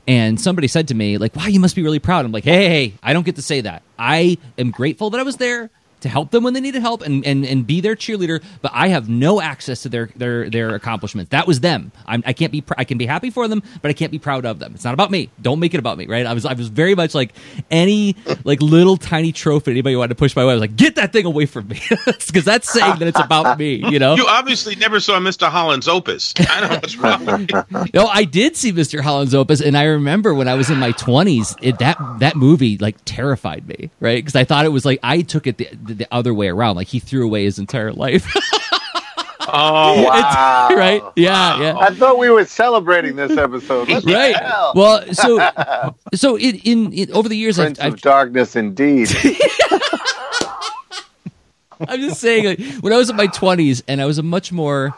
And somebody said to me like, "Wow, you must be really proud." I'm like, "Hey, hey, hey I don't get to say that. I am grateful that I was there." To help them when they needed help and, and, and be their cheerleader, but I have no access to their their their accomplishments. That was them. I'm, I can't be pr- I can be happy for them, but I can't be proud of them. It's not about me. Don't make it about me, right? I was I was very much like any like little tiny trophy anybody wanted to push my way. I was like, get that thing away from me, because that's saying that it's about me. You know. You obviously never saw Mr. Holland's opus. I don't know what's wrong. no, I did see Mr. Holland's Opus, and I remember when I was in my twenties, that that movie like terrified me, right? Because I thought it was like I took it the, the, the other way around, like he threw away his entire life, Oh, Wow. right? Yeah, yeah. I thought we were celebrating this episode. What the Right. hell? Well, so so in in, in over the years, I've, Prince I've of Darkness, indeed. I'm just saying, like, when I was in my 20s and I was a much more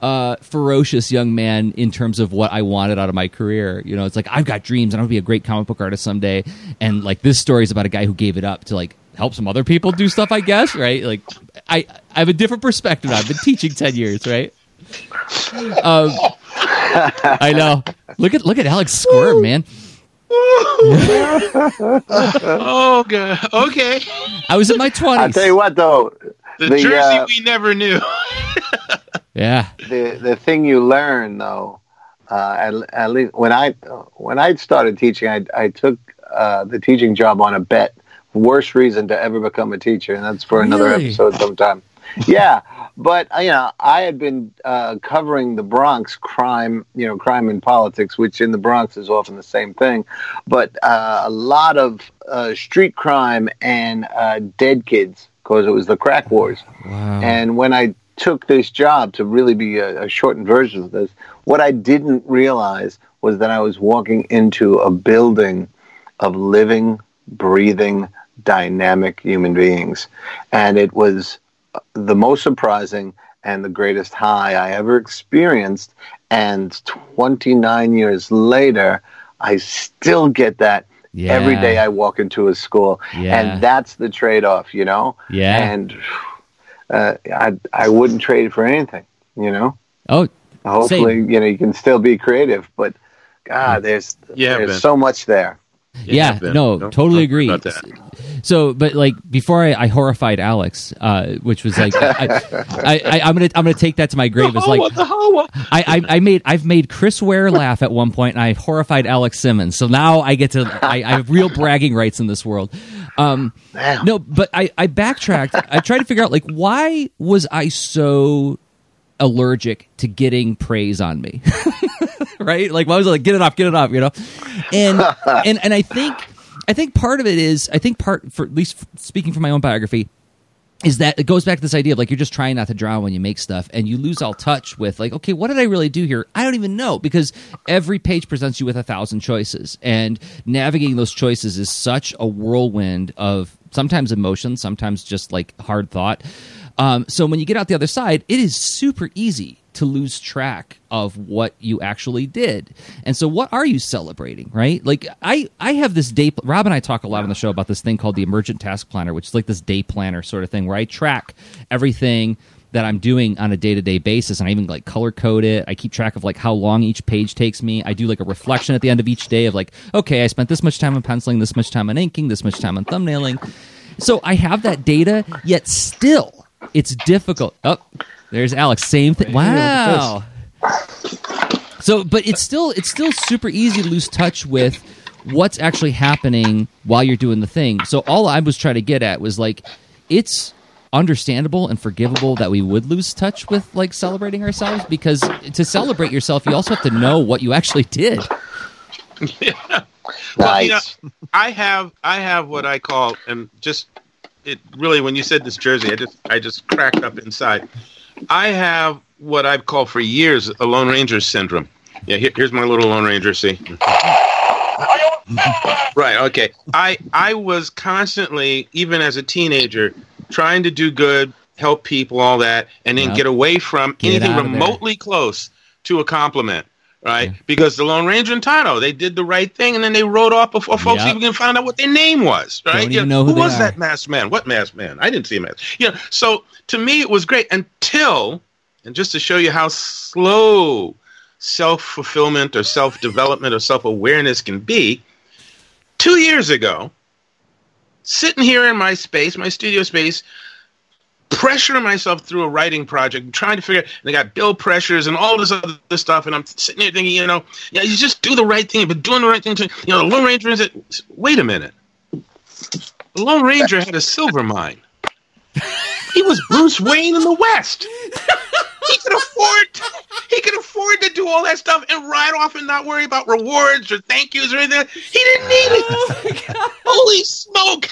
uh, ferocious young man in terms of what I wanted out of my career. You know, it's like I've got dreams and I want to be a great comic book artist someday. And like this story is about a guy who gave it up to like help some other people do stuff. I guess, right? Like I I have a different perspective. I've been teaching ten years, right? Um, I know. Look at look at Alex squirm, man. oh, God. Okay. I was in my twenties. I'll tell you what, though, The, The, Jerzy uh, we never knew. Yeah. the the thing you learn though, uh, at, at least when I when I started teaching, I I took uh, the teaching job on a bet. Worst reason to ever become a teacher, and that's for another Really? episode sometime. yeah, but uh, you know, I had been uh, covering the Bronx crime, you know, crime and politics, which in the Bronx is often the same thing, but uh, a lot of uh, street crime and uh, dead kids because it was the crack wars. Wow. And when I took this job to really be a, a shortened version of this, what I didn't realize was that I was walking into a building of living, breathing, dynamic human beings. And it was the most surprising and the greatest high I ever experienced. And 29 years later, I still get that Yeah. every day I walk into a school. Yeah. And that's the trade off, you know? Yeah. And uh, I, I wouldn't trade it for anything, you know? oh, Hopefully, you know, you can still be creative, but God, there's, Yeah, there's Ben. so much there. Yeah, Ben. no, Don't- totally don't agree. about that. So, but like before I, I horrified Alex, uh, which was like, I, I, I, I'm gonna I'm gonna take that to my grave. It's like the Hawa. I, I, I made I've made Chris Ware laugh at one point, and I horrified Alex Simmons. So now I get to I, I have real bragging rights in this world. Um, no, but I, I backtracked. I tried to figure out like why was I so allergic to getting praise on me, right? Like why was I like get it off, get it off, you know? And and and I think I think part of it is I think part for at least speaking from my own biography is that it goes back to this idea of like you're just trying not to drown when you make stuff and you lose all touch with like okay what did i really do here i don't even know because every page presents you with a thousand choices and navigating those choices is such a whirlwind of sometimes emotion sometimes just like hard thought um, so when you get out the other side it is super easy to lose track of what you actually did. And so what are you celebrating, right? Like I I have this day Rob and I talk a lot on the show about this thing called the emergent task planner, which is like this day planner sort of thing where I track everything that I'm doing on a day-to-day basis and I even like color code it. I keep track of like how long each page takes me. I do like a reflection at the end of each day of like, okay, I spent this much time on penciling, this much time on inking, this much time on thumbnailing. So I have that data, yet still it's difficult. Oh, there's Alex. Same thing. Wow. So, but it's still it's still super easy to lose touch with what's actually happening while you're doing the thing. So all I was trying to get at was like it's understandable and forgivable that we would lose touch with like celebrating ourselves because to celebrate yourself you also have to know what you actually did. Well, you know, I have I have what I call and just it really when you said this Jerzy, I just I just cracked up inside. I have what I've called for years a Lone Ranger syndrome. Yeah, here, here's my little Lone Ranger. See, right? Okay. I I was constantly, even as a teenager, trying to do good, help people, all that, and then Yeah. get away from Get anything of there. remotely close to a compliment. Right? Yeah. Because the Lone Ranger and Tonto, they did the right thing, and then they rode off before folks yep. even find out what their name was, right? Don't know who, who was are. that masked man? What masked man? I didn't see a mask. Yeah. You know, so to me, it was great until, and just to show you how slow self fulfillment or self development or self awareness can be, two years ago, sitting here in my space, my studio space, pressuring myself through a writing project, trying to figure. And I got bill pressures and all this other stuff, and I'm sitting here thinking, you know, yeah, you just do the right thing, but doing the right thing. To, you know, the Lone Ranger is it? Wait a minute. The Lone Ranger had a silver mine. He was Bruce Wayne in the West. He could afford. He could afford to do all that stuff and ride off and not worry about rewards or thank yous or anything. He didn't need it. Oh Holy smoke!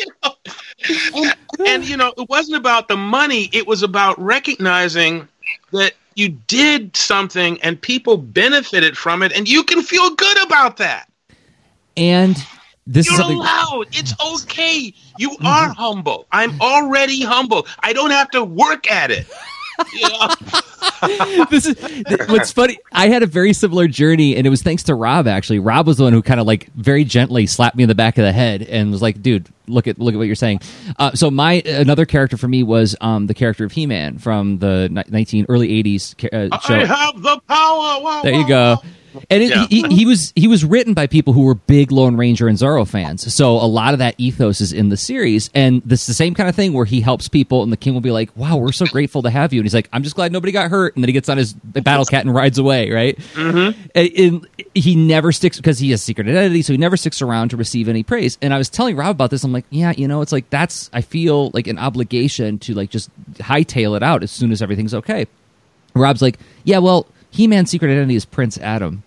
You know? and, and you know, it wasn't about the money. It was about recognizing that you did something and people benefited from it, and you can feel good about that. And this You're is something allowed. It's okay. You mm-hmm. are humble. I'm already humble. I don't have to work at it. this is what's funny. I had a very similar journey, and it was thanks to Rob. Actually, Rob was the one who kind of like very gently slapped me in the back of the head and was like, "Dude, look at look at what you're saying." Uh, so my another character for me was um, the character of He Man from the nineteen early '80s uh, show. I have the power. Wow, there you go. Wow. And it, yeah. he, he, was he was written by people who were big Lone Ranger and Zorro fans, so a lot of that ethos is in the series. And this is the same kind of thing where he helps people, and the king will be like, "Wow, we're so grateful to have you." And he's like, "I'm just glad nobody got hurt." And then he gets on his battle cat and rides away. Right? Mm-hmm. And, and he never sticks because he has secret identity, so he never sticks around to receive any praise. And I was telling Rob about this. I'm like, "Yeah, you know, it's like that's I feel like an obligation to like just hightail it out as soon as everything's okay." Rob's like, "Yeah, well." He Man's secret identity is Prince Adam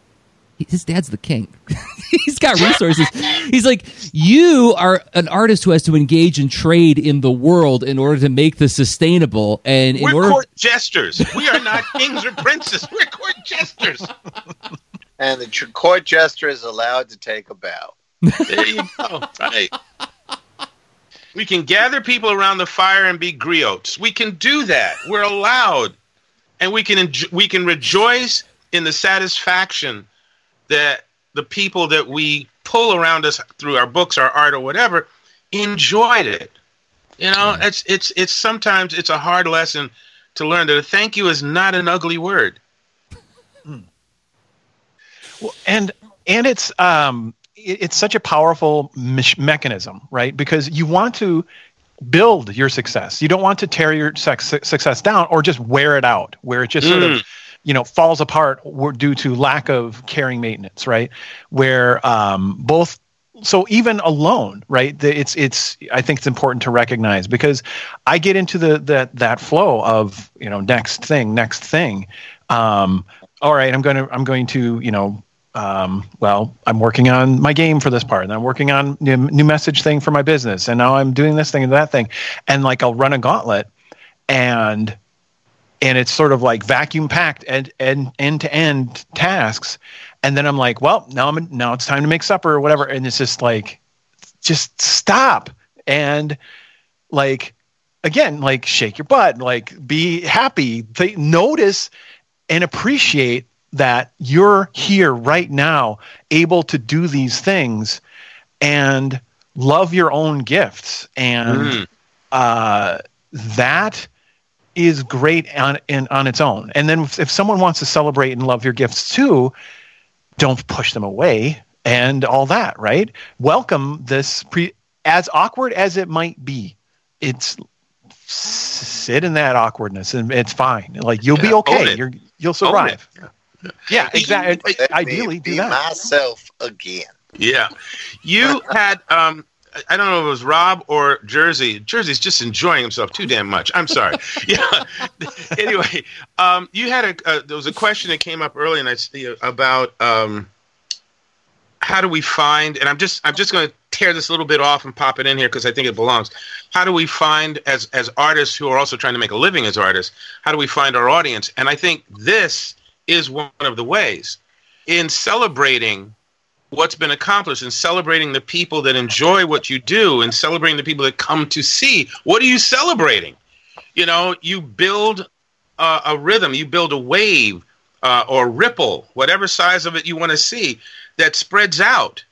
his dad's the king. He's got resources. He's like, you are an artist who has to engage in trade in the world in order to make this sustainable. And in we're order- court jesters. We are not kings or princes. We're court jesters. And the tr- court jester is allowed to take a bow. There you go. Right. We can gather people around the fire and be griots. We can do that. We're allowed, and we can enjo- we can rejoice in the satisfaction that the people that we pull around us through our books, our art, or whatever, enjoyed it. You know, it's it's it's sometimes it's a hard lesson to learn that a thank you is not an ugly word. Hmm. Well, and and it's um it's such a powerful me- mechanism, right? Because you want to build your success. You don't want to tear your sex- success down or just wear it out, where it just sort of hmm you know falls apart due to lack of caring maintenance right? Where um, both so even alone right it's it's i think it's important to recognize because i get into the that that flow of you know next thing next thing. Um, all right i'm going to i'm going to you know um, well, I'm working on my game for this part, and I'm working on new, new message thing for my business, and now I'm doing this thing and that thing, and like I'll run a gauntlet, and and it's sort of like vacuum packed and and end to end tasks. And then i'm like well now i'm now it's time to make supper or whatever. And it's just like just stop and like again like shake your butt like be happy. They notice and appreciate that you're here right now able to do these things and love your own gifts and mm. uh, that is great on in, on its own. And then if, if someone wants to celebrate and love your gifts too, don't push them away and all that, right? Welcome this pre as awkward as it might be. It's sit in that awkwardness and it's fine. Like you'll yeah, be okay. You're you'll survive. Yeah, yeah exactly. Ideally, be, do that. myself again. Yeah, you had um I don't know if it was Rob or Jerzy. Jerzy's just enjoying himself too damn much. I'm sorry. yeah. anyway, um, you had a uh, there was a question that came up early, and I see about um, how do we find? And I'm just I'm just going to tear this a little bit off and pop it in here because I think it belongs. How do we find as as artists who are also trying to make a living as artists? How do we find our audience? And I think this is one of the ways in celebrating what's been accomplished and celebrating the people that enjoy what you do and celebrating the people that come to see. What are you celebrating? You know, you build a, a rhythm, you build a wave uh, or ripple, whatever size of it you want to see, that spreads out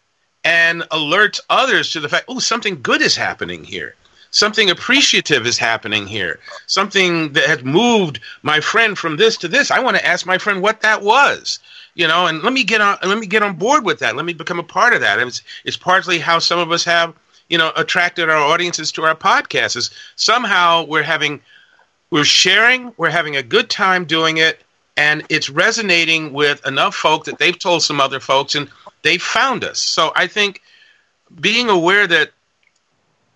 and alerts others to the fact, oh, something good is happening here. Something appreciative is happening here. Something that has moved my friend from this to this. I want to ask my friend what that was you know, and let me get on let me get on board with that. Let me become a part of that. It's it's partly how some of us have, you know, attracted our audiences to our podcasts. Is somehow we're having we're sharing, we're having a good time doing it, and it's resonating with enough folk that they've told some other folks and they found us. So I think being aware that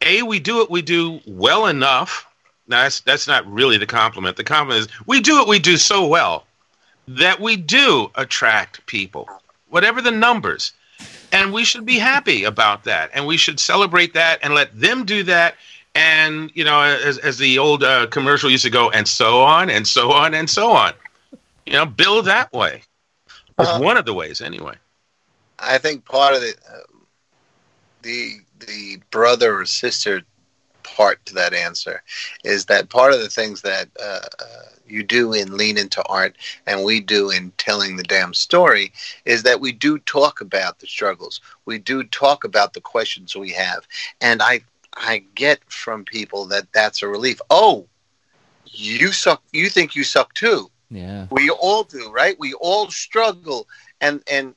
a we do what we do well enough. Now that's that's not really the compliment. The compliment is we do what we do so well that we do attract people, whatever the numbers. And we should be happy about that. And we should celebrate that and let them do that. And, you know, as, as the old uh, commercial used to go, and so on, and so on, and so on. You know, build that way. It's uh, one of the ways, anyway. I think part of the, uh, the, the brother or sister part to that answer is that part of the things that uh, uh, you do in Lean into Art and we do in Telling the Damn Story is that we do talk about the struggles. We do talk about the questions we have. And I, I get from people that that's a relief. Oh, you suck. You think you suck too. Yeah. We all do, right? We all struggle. And, and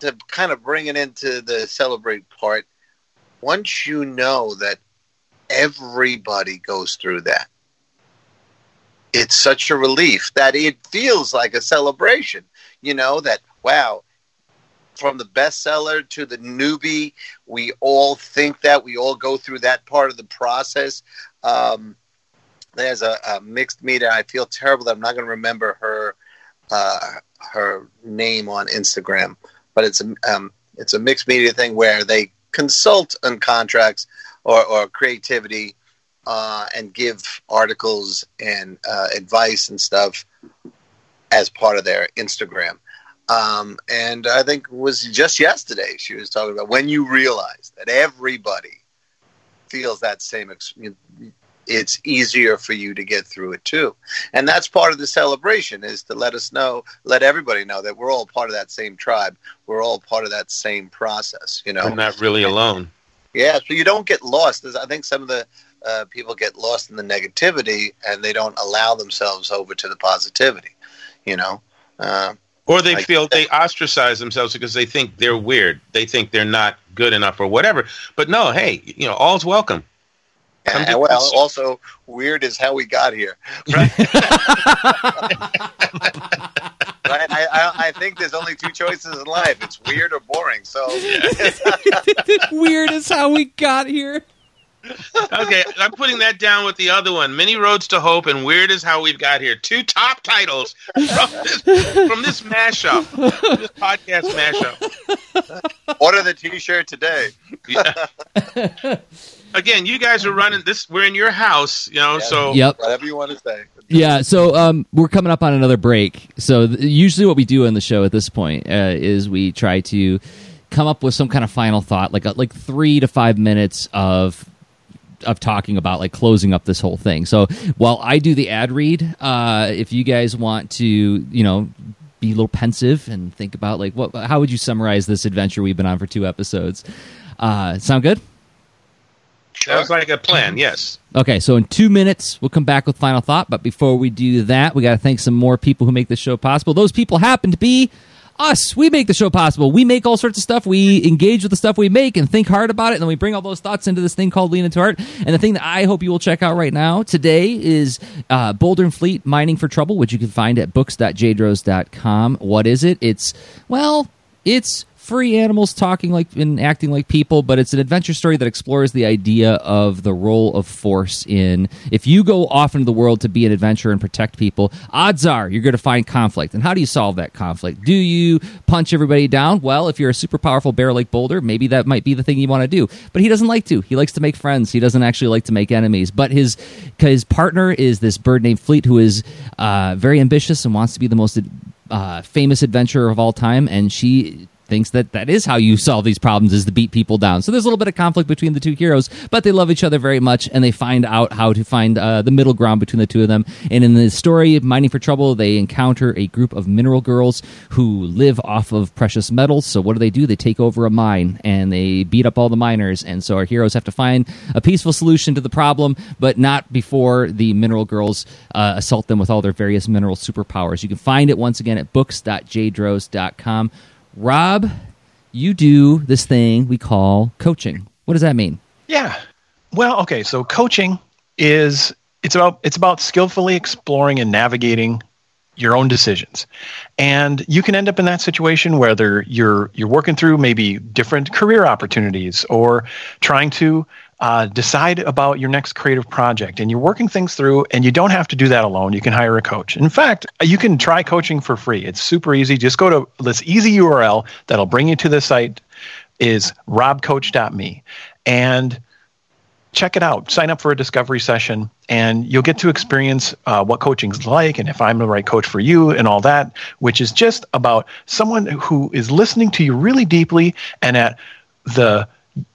to kind of bring it into the celebrate part, once you know that everybody goes through that. It's such a relief that it feels like a celebration, you know, that, wow, from the bestseller to the newbie, we all think that. We all go through that part of the process. Um, there's a, a, mixed media. I feel terrible that I'm not going to remember her uh, her name on Instagram, but it's a um, it's a mixed media thing where they consult on contracts or, or creativity uh, and give articles and uh, advice and stuff as part of their Instagram. Um, and I think it was just yesterday she was talking about when you realize that everybody feels that same. Ex- it's easier for you to get through it too, and that's part of the celebration is to let us know, let everybody know that we're all part of that same tribe. We're all part of that same process. You know, I'm not really alone. Yeah, so you don't get lost. I think some of the uh, people get lost in the negativity and they don't allow themselves over to the positivity. You know, uh, or they like feel they ostracize themselves because they think they're weird. They think they're not good enough or whatever. But no, hey, you know, all's welcome. And, well, also weird is how we got here. Right? right? I, I, I, think there's only two choices in life: it's weird or boring. So weird is how we got here. okay, I'm putting that down with the other one. Many Roads to Hope and Weird is How We've Got Here. Two top titles from this, from this mashup, this podcast mashup. Order the T-shirt today. Yeah. Again, you guys are running this. We're in your house, you know. Yeah, so yep. whatever you want to say. Yeah, so um, we're coming up on another break. So th- usually, what we do on the show at this point uh, is we try to come up with some kind of final thought, like a, like three to five minutes of of talking about like closing up this whole thing. So while I do the ad read, uh, if you guys want to, you know, be a little pensive and think about like what, how would you summarize this adventure we've been on for two episodes? Uh, sound good? Sounds like a plan, yes. Okay, so in two minutes, we'll come back with final thought. But before we do that, we got to thank some more people who make the show possible. Those people happen to be us. We make the show possible. We make all sorts of stuff. We engage with the stuff we make and think hard about it, and then we bring all those thoughts into this thing called Lean into Art. And the thing that I hope you will check out right now today is uh, Boulder and Fleet Mining for Trouble, which you can find at books.jdrozd.com. What is it? It's, well, it's free animals talking like and acting like people, but it's an adventure story that explores the idea of the role of force in if you go off into the world to be an adventurer and protect people, odds are you're going to find conflict. And how do you solve that conflict? Do you punch everybody down? Well, if you're a super powerful bear like Boulder, maybe that might be the thing you want to do. But he doesn't like to. He likes to make friends. He doesn't actually like to make enemies. But his his partner is this bird named Fleet who is uh, very ambitious and wants to be the most uh, famous adventurer of all time, and she thinks that that is how you solve these problems is to beat people down. So there's a little bit of conflict between the two heroes, but they love each other very much, and they find out how to find uh, the middle ground between the two of them. And in the story, Mining for Trouble, they encounter a group of mineral girls who live off of precious metals. So what do they do? They take over a mine and they beat up all the miners. And so our heroes have to find a peaceful solution to the problem, but not before the mineral girls uh, assault them with all their various mineral superpowers. You can find it once again at books.jdrozd.com. Rob, you do this thing we call coaching. What does that mean? Yeah. Well, okay. So coaching is it's about it's about skillfully exploring and navigating your own decisions. And you can end up in that situation whether you're you're working through maybe different career opportunities or trying to uh, decide about your next creative project and you're working things through and you don't have to do that alone. You can hire a coach. In fact you can try coaching for free. It's super easy. Just go to this easy url that'll bring you to the site is robcoach.me and check it out. Sign up for a discovery session and you'll get to experience uh, what coaching's like and if i'm the right coach for you and all that which is just about someone who is listening to you really deeply and at the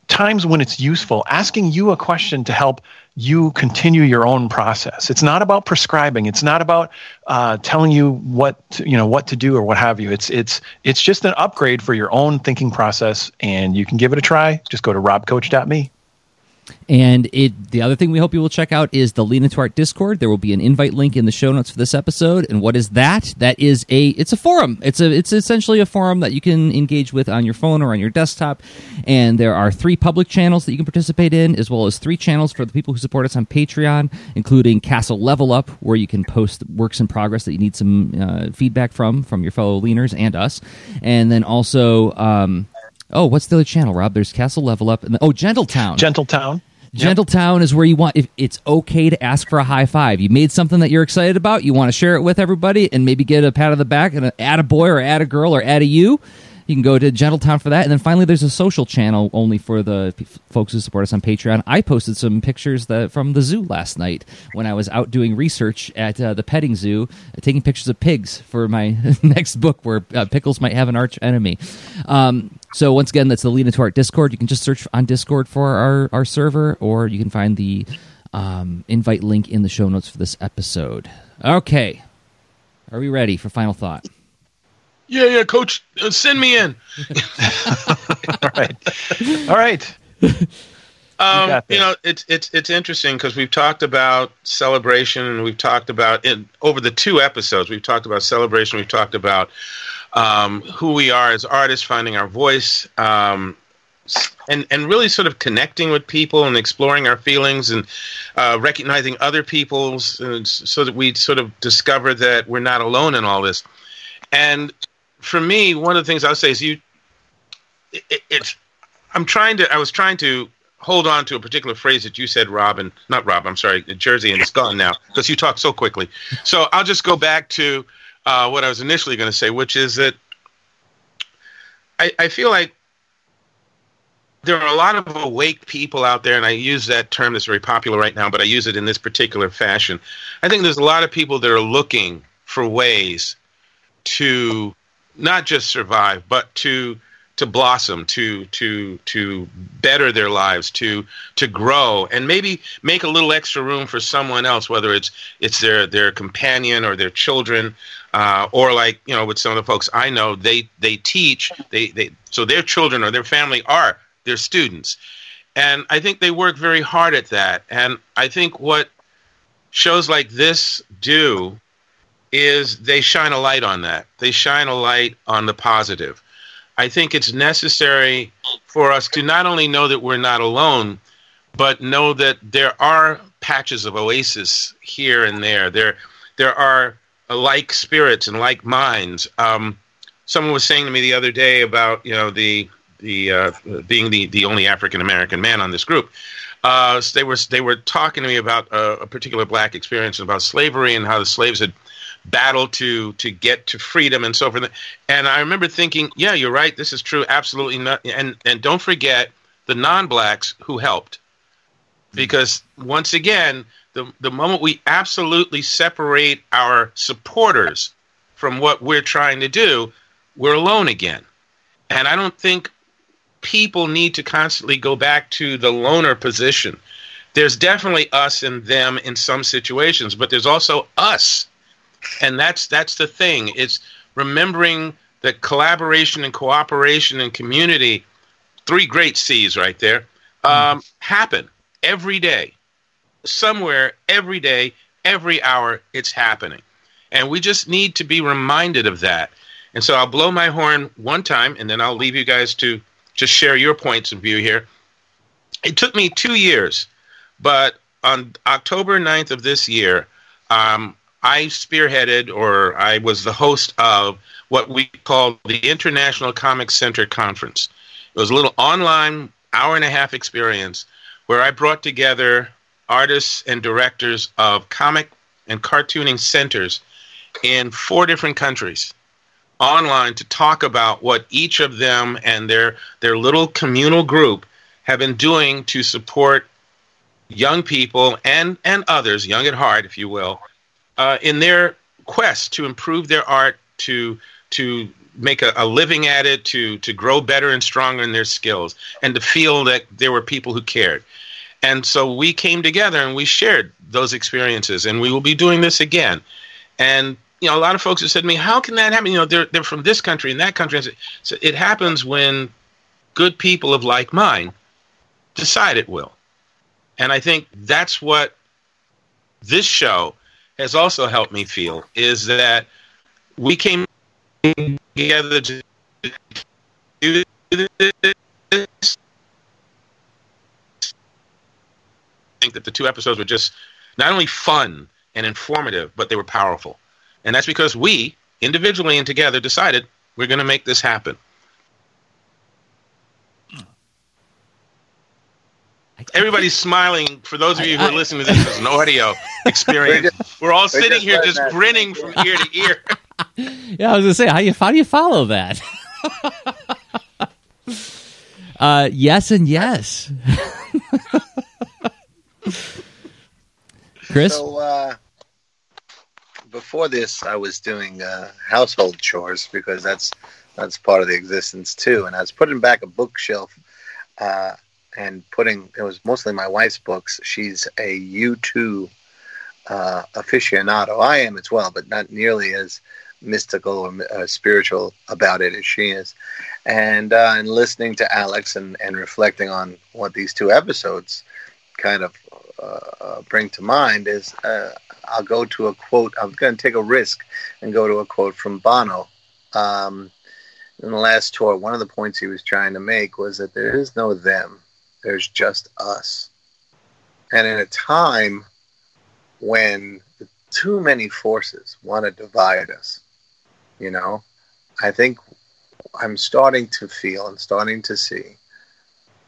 times when it's useful, asking you a question to help you continue your own process. It's not about prescribing. It's not about uh, telling you what to, you know what to do or what have you. It's it's it's just an upgrade for your own thinking process, and you can give it a try. Just go to robcoach.me. And it, the other thing we hope you will check out is the Lean Into Art Discord. There will be an invite link in the show notes for this episode. And what is that? That is a it's a forum. It's a it's essentially a forum that you can engage with on your phone or on your desktop. And there are three public channels that you can participate in, as well as three channels for the people who support us on Patreon, including Castle Level Up, where you can post works in progress that you need some uh, feedback from from your fellow leaners and us. And then also. Um, Oh, what's the other channel, Rob? There's Castle Level Up, and the, oh, Gentletown. Gentletown. Gentletown is where you want. If it's okay to ask for a high five, you made something that you're excited about, you want to share it with everybody, and maybe get a pat on the back and add a boy or add a girl or add a you. You can go to Gentletown for that. And then finally, there's a social channel only for the folks who support us on Patreon. I posted some pictures that, from the zoo last night when I was out doing research at uh, the petting zoo, uh, taking pictures of pigs for my next book where uh, Pickles might have an arch enemy. Um, so, once again, that's the Lean Into Art Discord. You can just search on Discord for our, our server, or you can find the um, invite link in the show notes for this episode. Okay. Are we ready for final thought? Yeah, yeah, coach, uh, send me in. All right. All right. Um, got you know, it's it's it's interesting because we've talked about celebration and we've talked about in over the two episodes. We've talked about celebration. We've talked about um, who we are as artists, finding our voice, um, and and really sort of connecting with people and exploring our feelings and uh, recognizing other people's, uh, so that we sort of discover that we're not alone in all this. And for me, one of the things I'll say is you. It, it's I'm trying to. I was trying to hold on to a particular phrase that you said, Rob, and not Rob. I'm sorry, Jerzy, and it's gone now because you talk so quickly. So I'll just go back to uh, what I was initially going to say, which is that I, I feel like there are a lot of awake people out there, and I use that term that's very popular right now, but I use it in this particular fashion. I think there's a lot of people that are looking for ways to not just survive, but to to blossom, to to to better their lives, to to grow, and maybe make a little extra room for someone else, whether it's it's their their companion or their children, uh, or like you know, with some of the folks I know, they they teach, they they so their children or their family are their students, and I think they work very hard at that, and I think what shows like this do is they shine a light on that. They shine a light on the positive. I think it's necessary for us to not only know that we're not alone, but know that there are patches of oasis here and there. There, there are like spirits and like minds. Um, someone was saying to me the other day about you know the the uh, being the the only African American man on this group. Uh, so they were they were talking to me about a, a particular black experience about slavery and how the slaves had battle to to get to freedom and so forth. And I remember thinking, yeah, you're right. This is true. Absolutely not. And and don't forget the non-blacks who helped, because once again, the the moment we absolutely separate our supporters from what we're trying to do, we're alone again. And I don't think people need to constantly go back to the loner position. There's definitely us and them in some situations, but there's also us. And that's that's the thing. It's remembering that collaboration and cooperation and community, three great C's right there, um, happen every day. Somewhere, every day, every hour, it's happening. And we just need to be reminded of that. And so I'll blow my horn one time, and then I'll leave you guys to just share your points of view here. It took me two years, but on October 9th of this year, um, I spearheaded or I was the host of what we call the International Comic Center Conference. It was a little online, hour and a half experience where I brought together artists and directors of comic and cartooning centers in four different countries online to talk about what each of them and their their little communal group have been doing to support young people and and others, young at heart, if you will, uh, in their quest to improve their art, to to make a, a, living at it, to to grow better and stronger in their skills, and to feel that there were people who cared. And so we came together and we shared those experiences, and we will be doing this again. And you know, a lot of folks have said to me, "How can that happen?" You know, they're they're from this country and that country. So it happens when good people of like mind decide it will. And I think that's what this show has also helped me feel is that we came together to do this. I think that the two episodes were just not only fun and informative, but they were powerful. And that's because we, individually and together, decided we're going to make this happen. Everybody's smiling. For those of you who are listening to this as an audio experience, we're all sitting here just grinning from ear to ear. Yeah, I was gonna say, how you how do you follow that? uh, yes and yes. Chris. So uh, before this, I was doing uh, household chores because that's that's part of the existence too, and I was putting back a bookshelf. And putting it was mostly my wife's books. She's a U2 uh, aficionado. I am as well, but not nearly as mystical or uh, spiritual about it as she is. And uh, and listening to Alex and, and reflecting on what these two episodes kind of uh, uh, bring to mind is uh, I'll go to a quote. I'm going to take a risk and go to a quote from Bono. Um, in the last tour, one of the points he was trying to make was that there is no them there's just us. And in a time when too many forces want to divide us, you know, I think I'm starting to feel and starting to see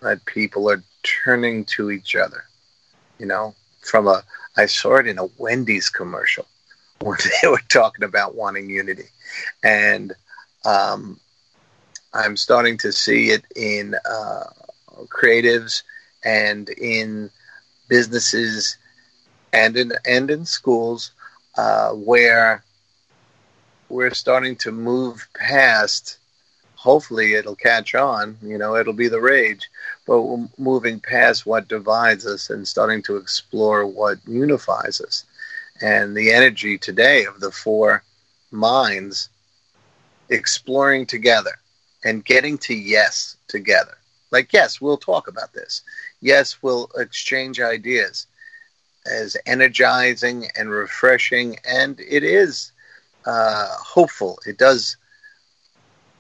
that people are turning to each other. You know, from a, I saw it in a Wendy's commercial where they were talking about wanting unity. And um, I'm starting to see it in uh, creatives and in businesses and in and in schools uh, where we're starting to move past hopefully it'll catch on you know it'll be the rage but we're moving past what divides us and starting to explore what unifies us. And the energy today of the four minds exploring together and getting to yes together like, yes, we'll talk about this. Yes, we'll exchange ideas as energizing and refreshing, and it is uh, hopeful. It does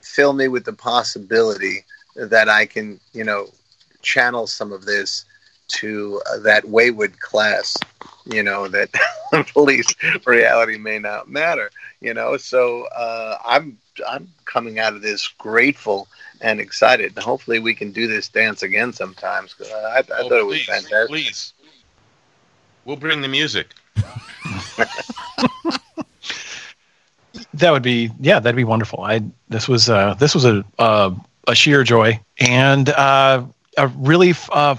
fill me with the possibility that I can, you know, channel some of this to uh, that wayward class, you know, that police reality may not matter, you know. So uh, I'm I'm coming out of this grateful and excited. And hopefully, we can do this dance again sometimes. Cause I, I oh, thought it was please, fantastic. Please, we'll bring the music. that would be yeah, that'd be wonderful. I this was uh, this was a uh, a sheer joy and uh, a really uh,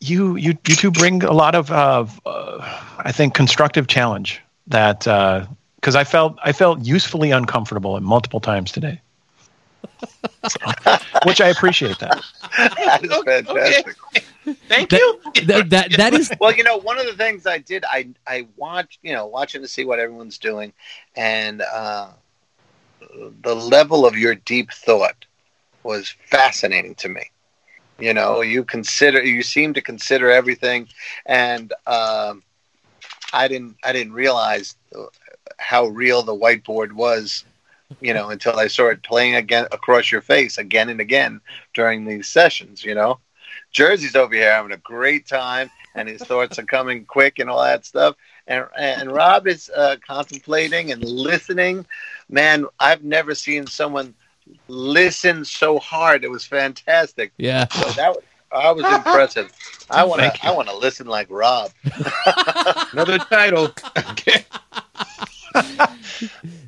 you you you two bring a lot of uh, uh, I think constructive challenge that because uh, I felt I felt usefully uncomfortable at multiple times today. Which I appreciate that. that is fantastic. Thank That- you. That, that, that is Well, you know, one of the things I did, I I watched, you know, watching to see what everyone's doing, and uh, the level of your deep thought was fascinating to me. You know, you consider, you seem to consider everything, and um, I didn't, I didn't realize how real the whiteboard was. You know, until I saw it playing again across your face again and again during these sessions. You know, Jerzy's over here having a great time, and his thoughts are coming quick and all that stuff. And and Rob is uh, contemplating and listening. Man, I've never seen someone listen so hard. It was fantastic. yeah. So that was, I was impressive. I want to I want to listen like Rob. Another title.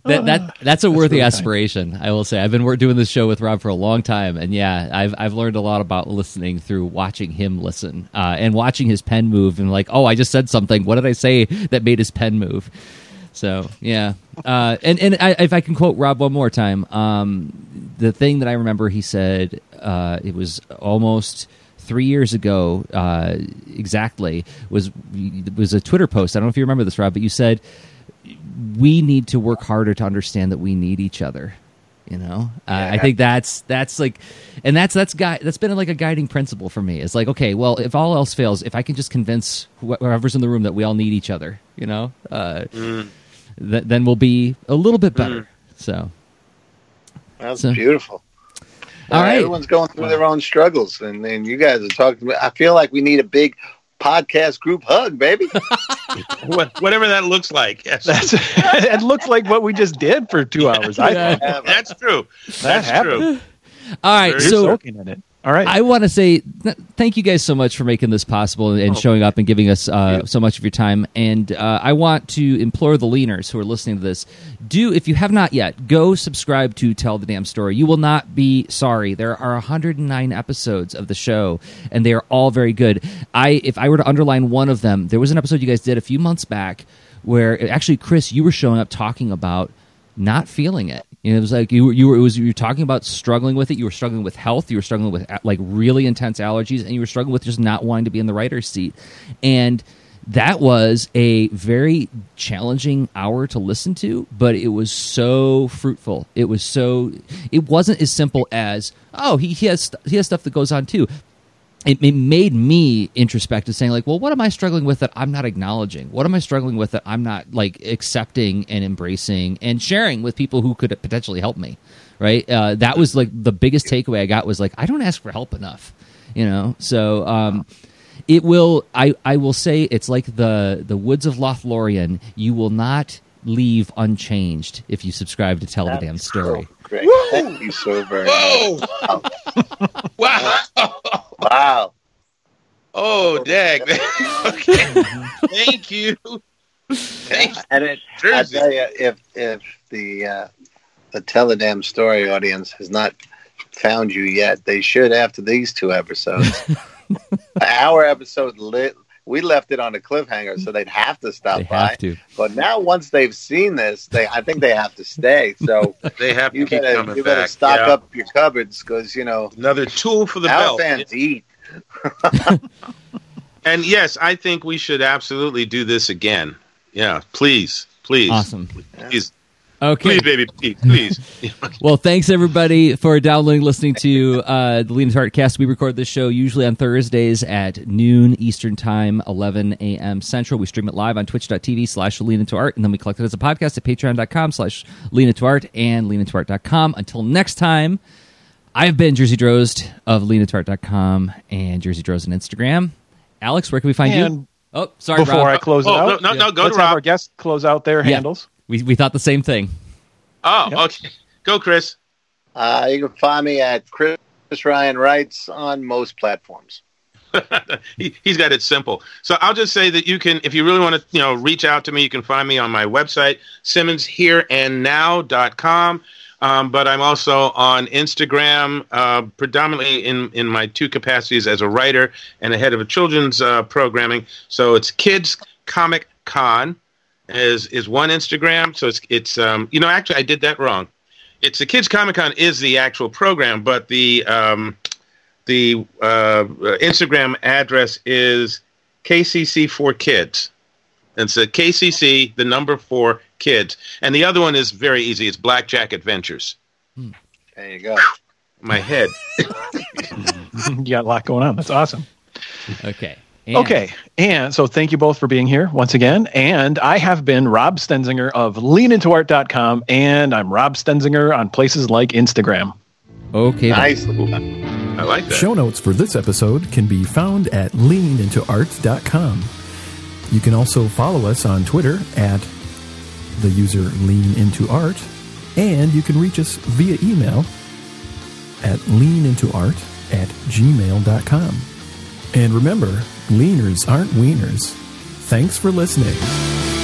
That, that that's a worthy really kind. aspiration. I will say. I've been doing this show with Rob for a long time, and yeah, I've I've learned a lot about listening through watching him listen uh, and watching his pen move, and like, oh, I just said something. What did I say that made his pen move? So yeah, uh, and and I, if I can quote Rob one more time, um, the thing that I remember he said uh, it was almost three years ago uh, exactly was was a Twitter post. I don't know if you remember this, Rob, but you said we need to work harder to understand that we need each other. You know, uh, I think that's that's like, and that's that's guy that's been like a guiding principle for me. It's like, okay, well, if all else fails, if I can just convince whoever's in the room that we all need each other, you know, uh, th- then we'll be a little bit better. So, That's So- beautiful. all right, Everyone's going through their own struggles, and, and you guys are talking. I feel like we need a big podcast group hug, baby. What, whatever that looks like. Yes. That's it. Looks like what we just did for two hours. I Yeah. thought That's true. that That's happened. true. all right. Very You're So soaking in it. All right. I want to say th- thank you guys so much for making this possible and, and Oh. showing up and giving us uh, so much of your time. And uh, I want to implore the leaners who are listening to this: do if you have not yet, go subscribe to Tell the Damn Story. You will not be sorry. There are 109 episodes of the show, and they are all very good. I, if I were to underline one of them, there was an episode you guys did a few months back where actually, Chris, you were showing up talking about not feeling it. You know, it was like you were, you were it was you were talking about struggling with it. You were struggling with health. You were struggling with like really intense allergies, and you were struggling with just not wanting to be in the writer's seat. And that was a very challenging hour to listen to, but it was so fruitful. It was so. It wasn't as simple as oh he, he has he has stuff that goes on too it, it made me introspective saying like well what am i struggling with that i'm not acknowledging what am i struggling with that i'm not like accepting and embracing and sharing with people who could potentially help me right uh, that was like the biggest takeaway i got was like i don't ask for help enough you know so um, it will I, I will say it's like the the woods of lothlorien you will not leave unchanged if you subscribe to tell the damn story So great. Thank you so very much. Whoa! wow! Wow. Oh, dag. okay. Thank you. Thank you. And it, I tell you, if if the uh, the Tell the Damn Story audience has not found you yet, they should after these two episodes. Our episode lit. We left it on a cliffhanger, so they'd have to stop they by. have to But now, once they've seen this, they I think they have to stay. So They have to you keep better coming you better back. stock Yeah. up your cupboards because you know Another tool for the our belt. fans eat. And yes, I think we should absolutely do this again. Yeah, please, please, awesome please, okay please, baby, please, please. Well, thanks everybody for downloading, listening to uh, the Lean Heart Cast. We record this show usually on Thursdays at noon Eastern Time, 11 a.m. Central. We stream it live on twitch.tv slash lean into art, and then we collect it as a podcast at patreon.com slash lean into art and leanintoart.com. Until next time, I've been Jerzy Drozd of leanintoart.com and Jerzy Drozd on Instagram. Alex, where can we find you? Oh, sorry, before Rob. I close it Oh, out, no, no, no, go let's to have Rob. our guests close out their Yeah. handles. We, we thought the same thing. Oh, Yep. okay. Go, Chris. Uh, you can find me at Chris Ryan Writes on most platforms. he, he's got it simple. So I'll just say that you can, if you really want to, you know, reach out to me, you can find me on my website, simmonshereandnow.com. Um, but I'm also on Instagram, uh, predominantly in, in my two capacities as a writer and a head of a children's uh, programming. So it's Kids Comic Con is is one Instagram. So it's it's um, you know actually I did that wrong. it's the Kids Comic Con is the actual program, but the um, the uh, Instagram address is KCC for Kids. It's a KCC, the number four kids, and the other one is very easy. It's Blackjack Adventures. There you go. My head. you got a lot going on. That's awesome. Okay. And- Okay. And so thank you both for being here once again. And I have been Rob Stenzinger of leanintoart.com, and I'm Rob Stenzinger on places like Instagram. Okay. then. Nice. I like that. Show notes for this episode can be found at leanintoart.com. You can also follow us on Twitter at the user leanintoart, and you can reach us via email at leanintoart at gmail.com. And remember, leaners aren't wieners. Thanks for listening.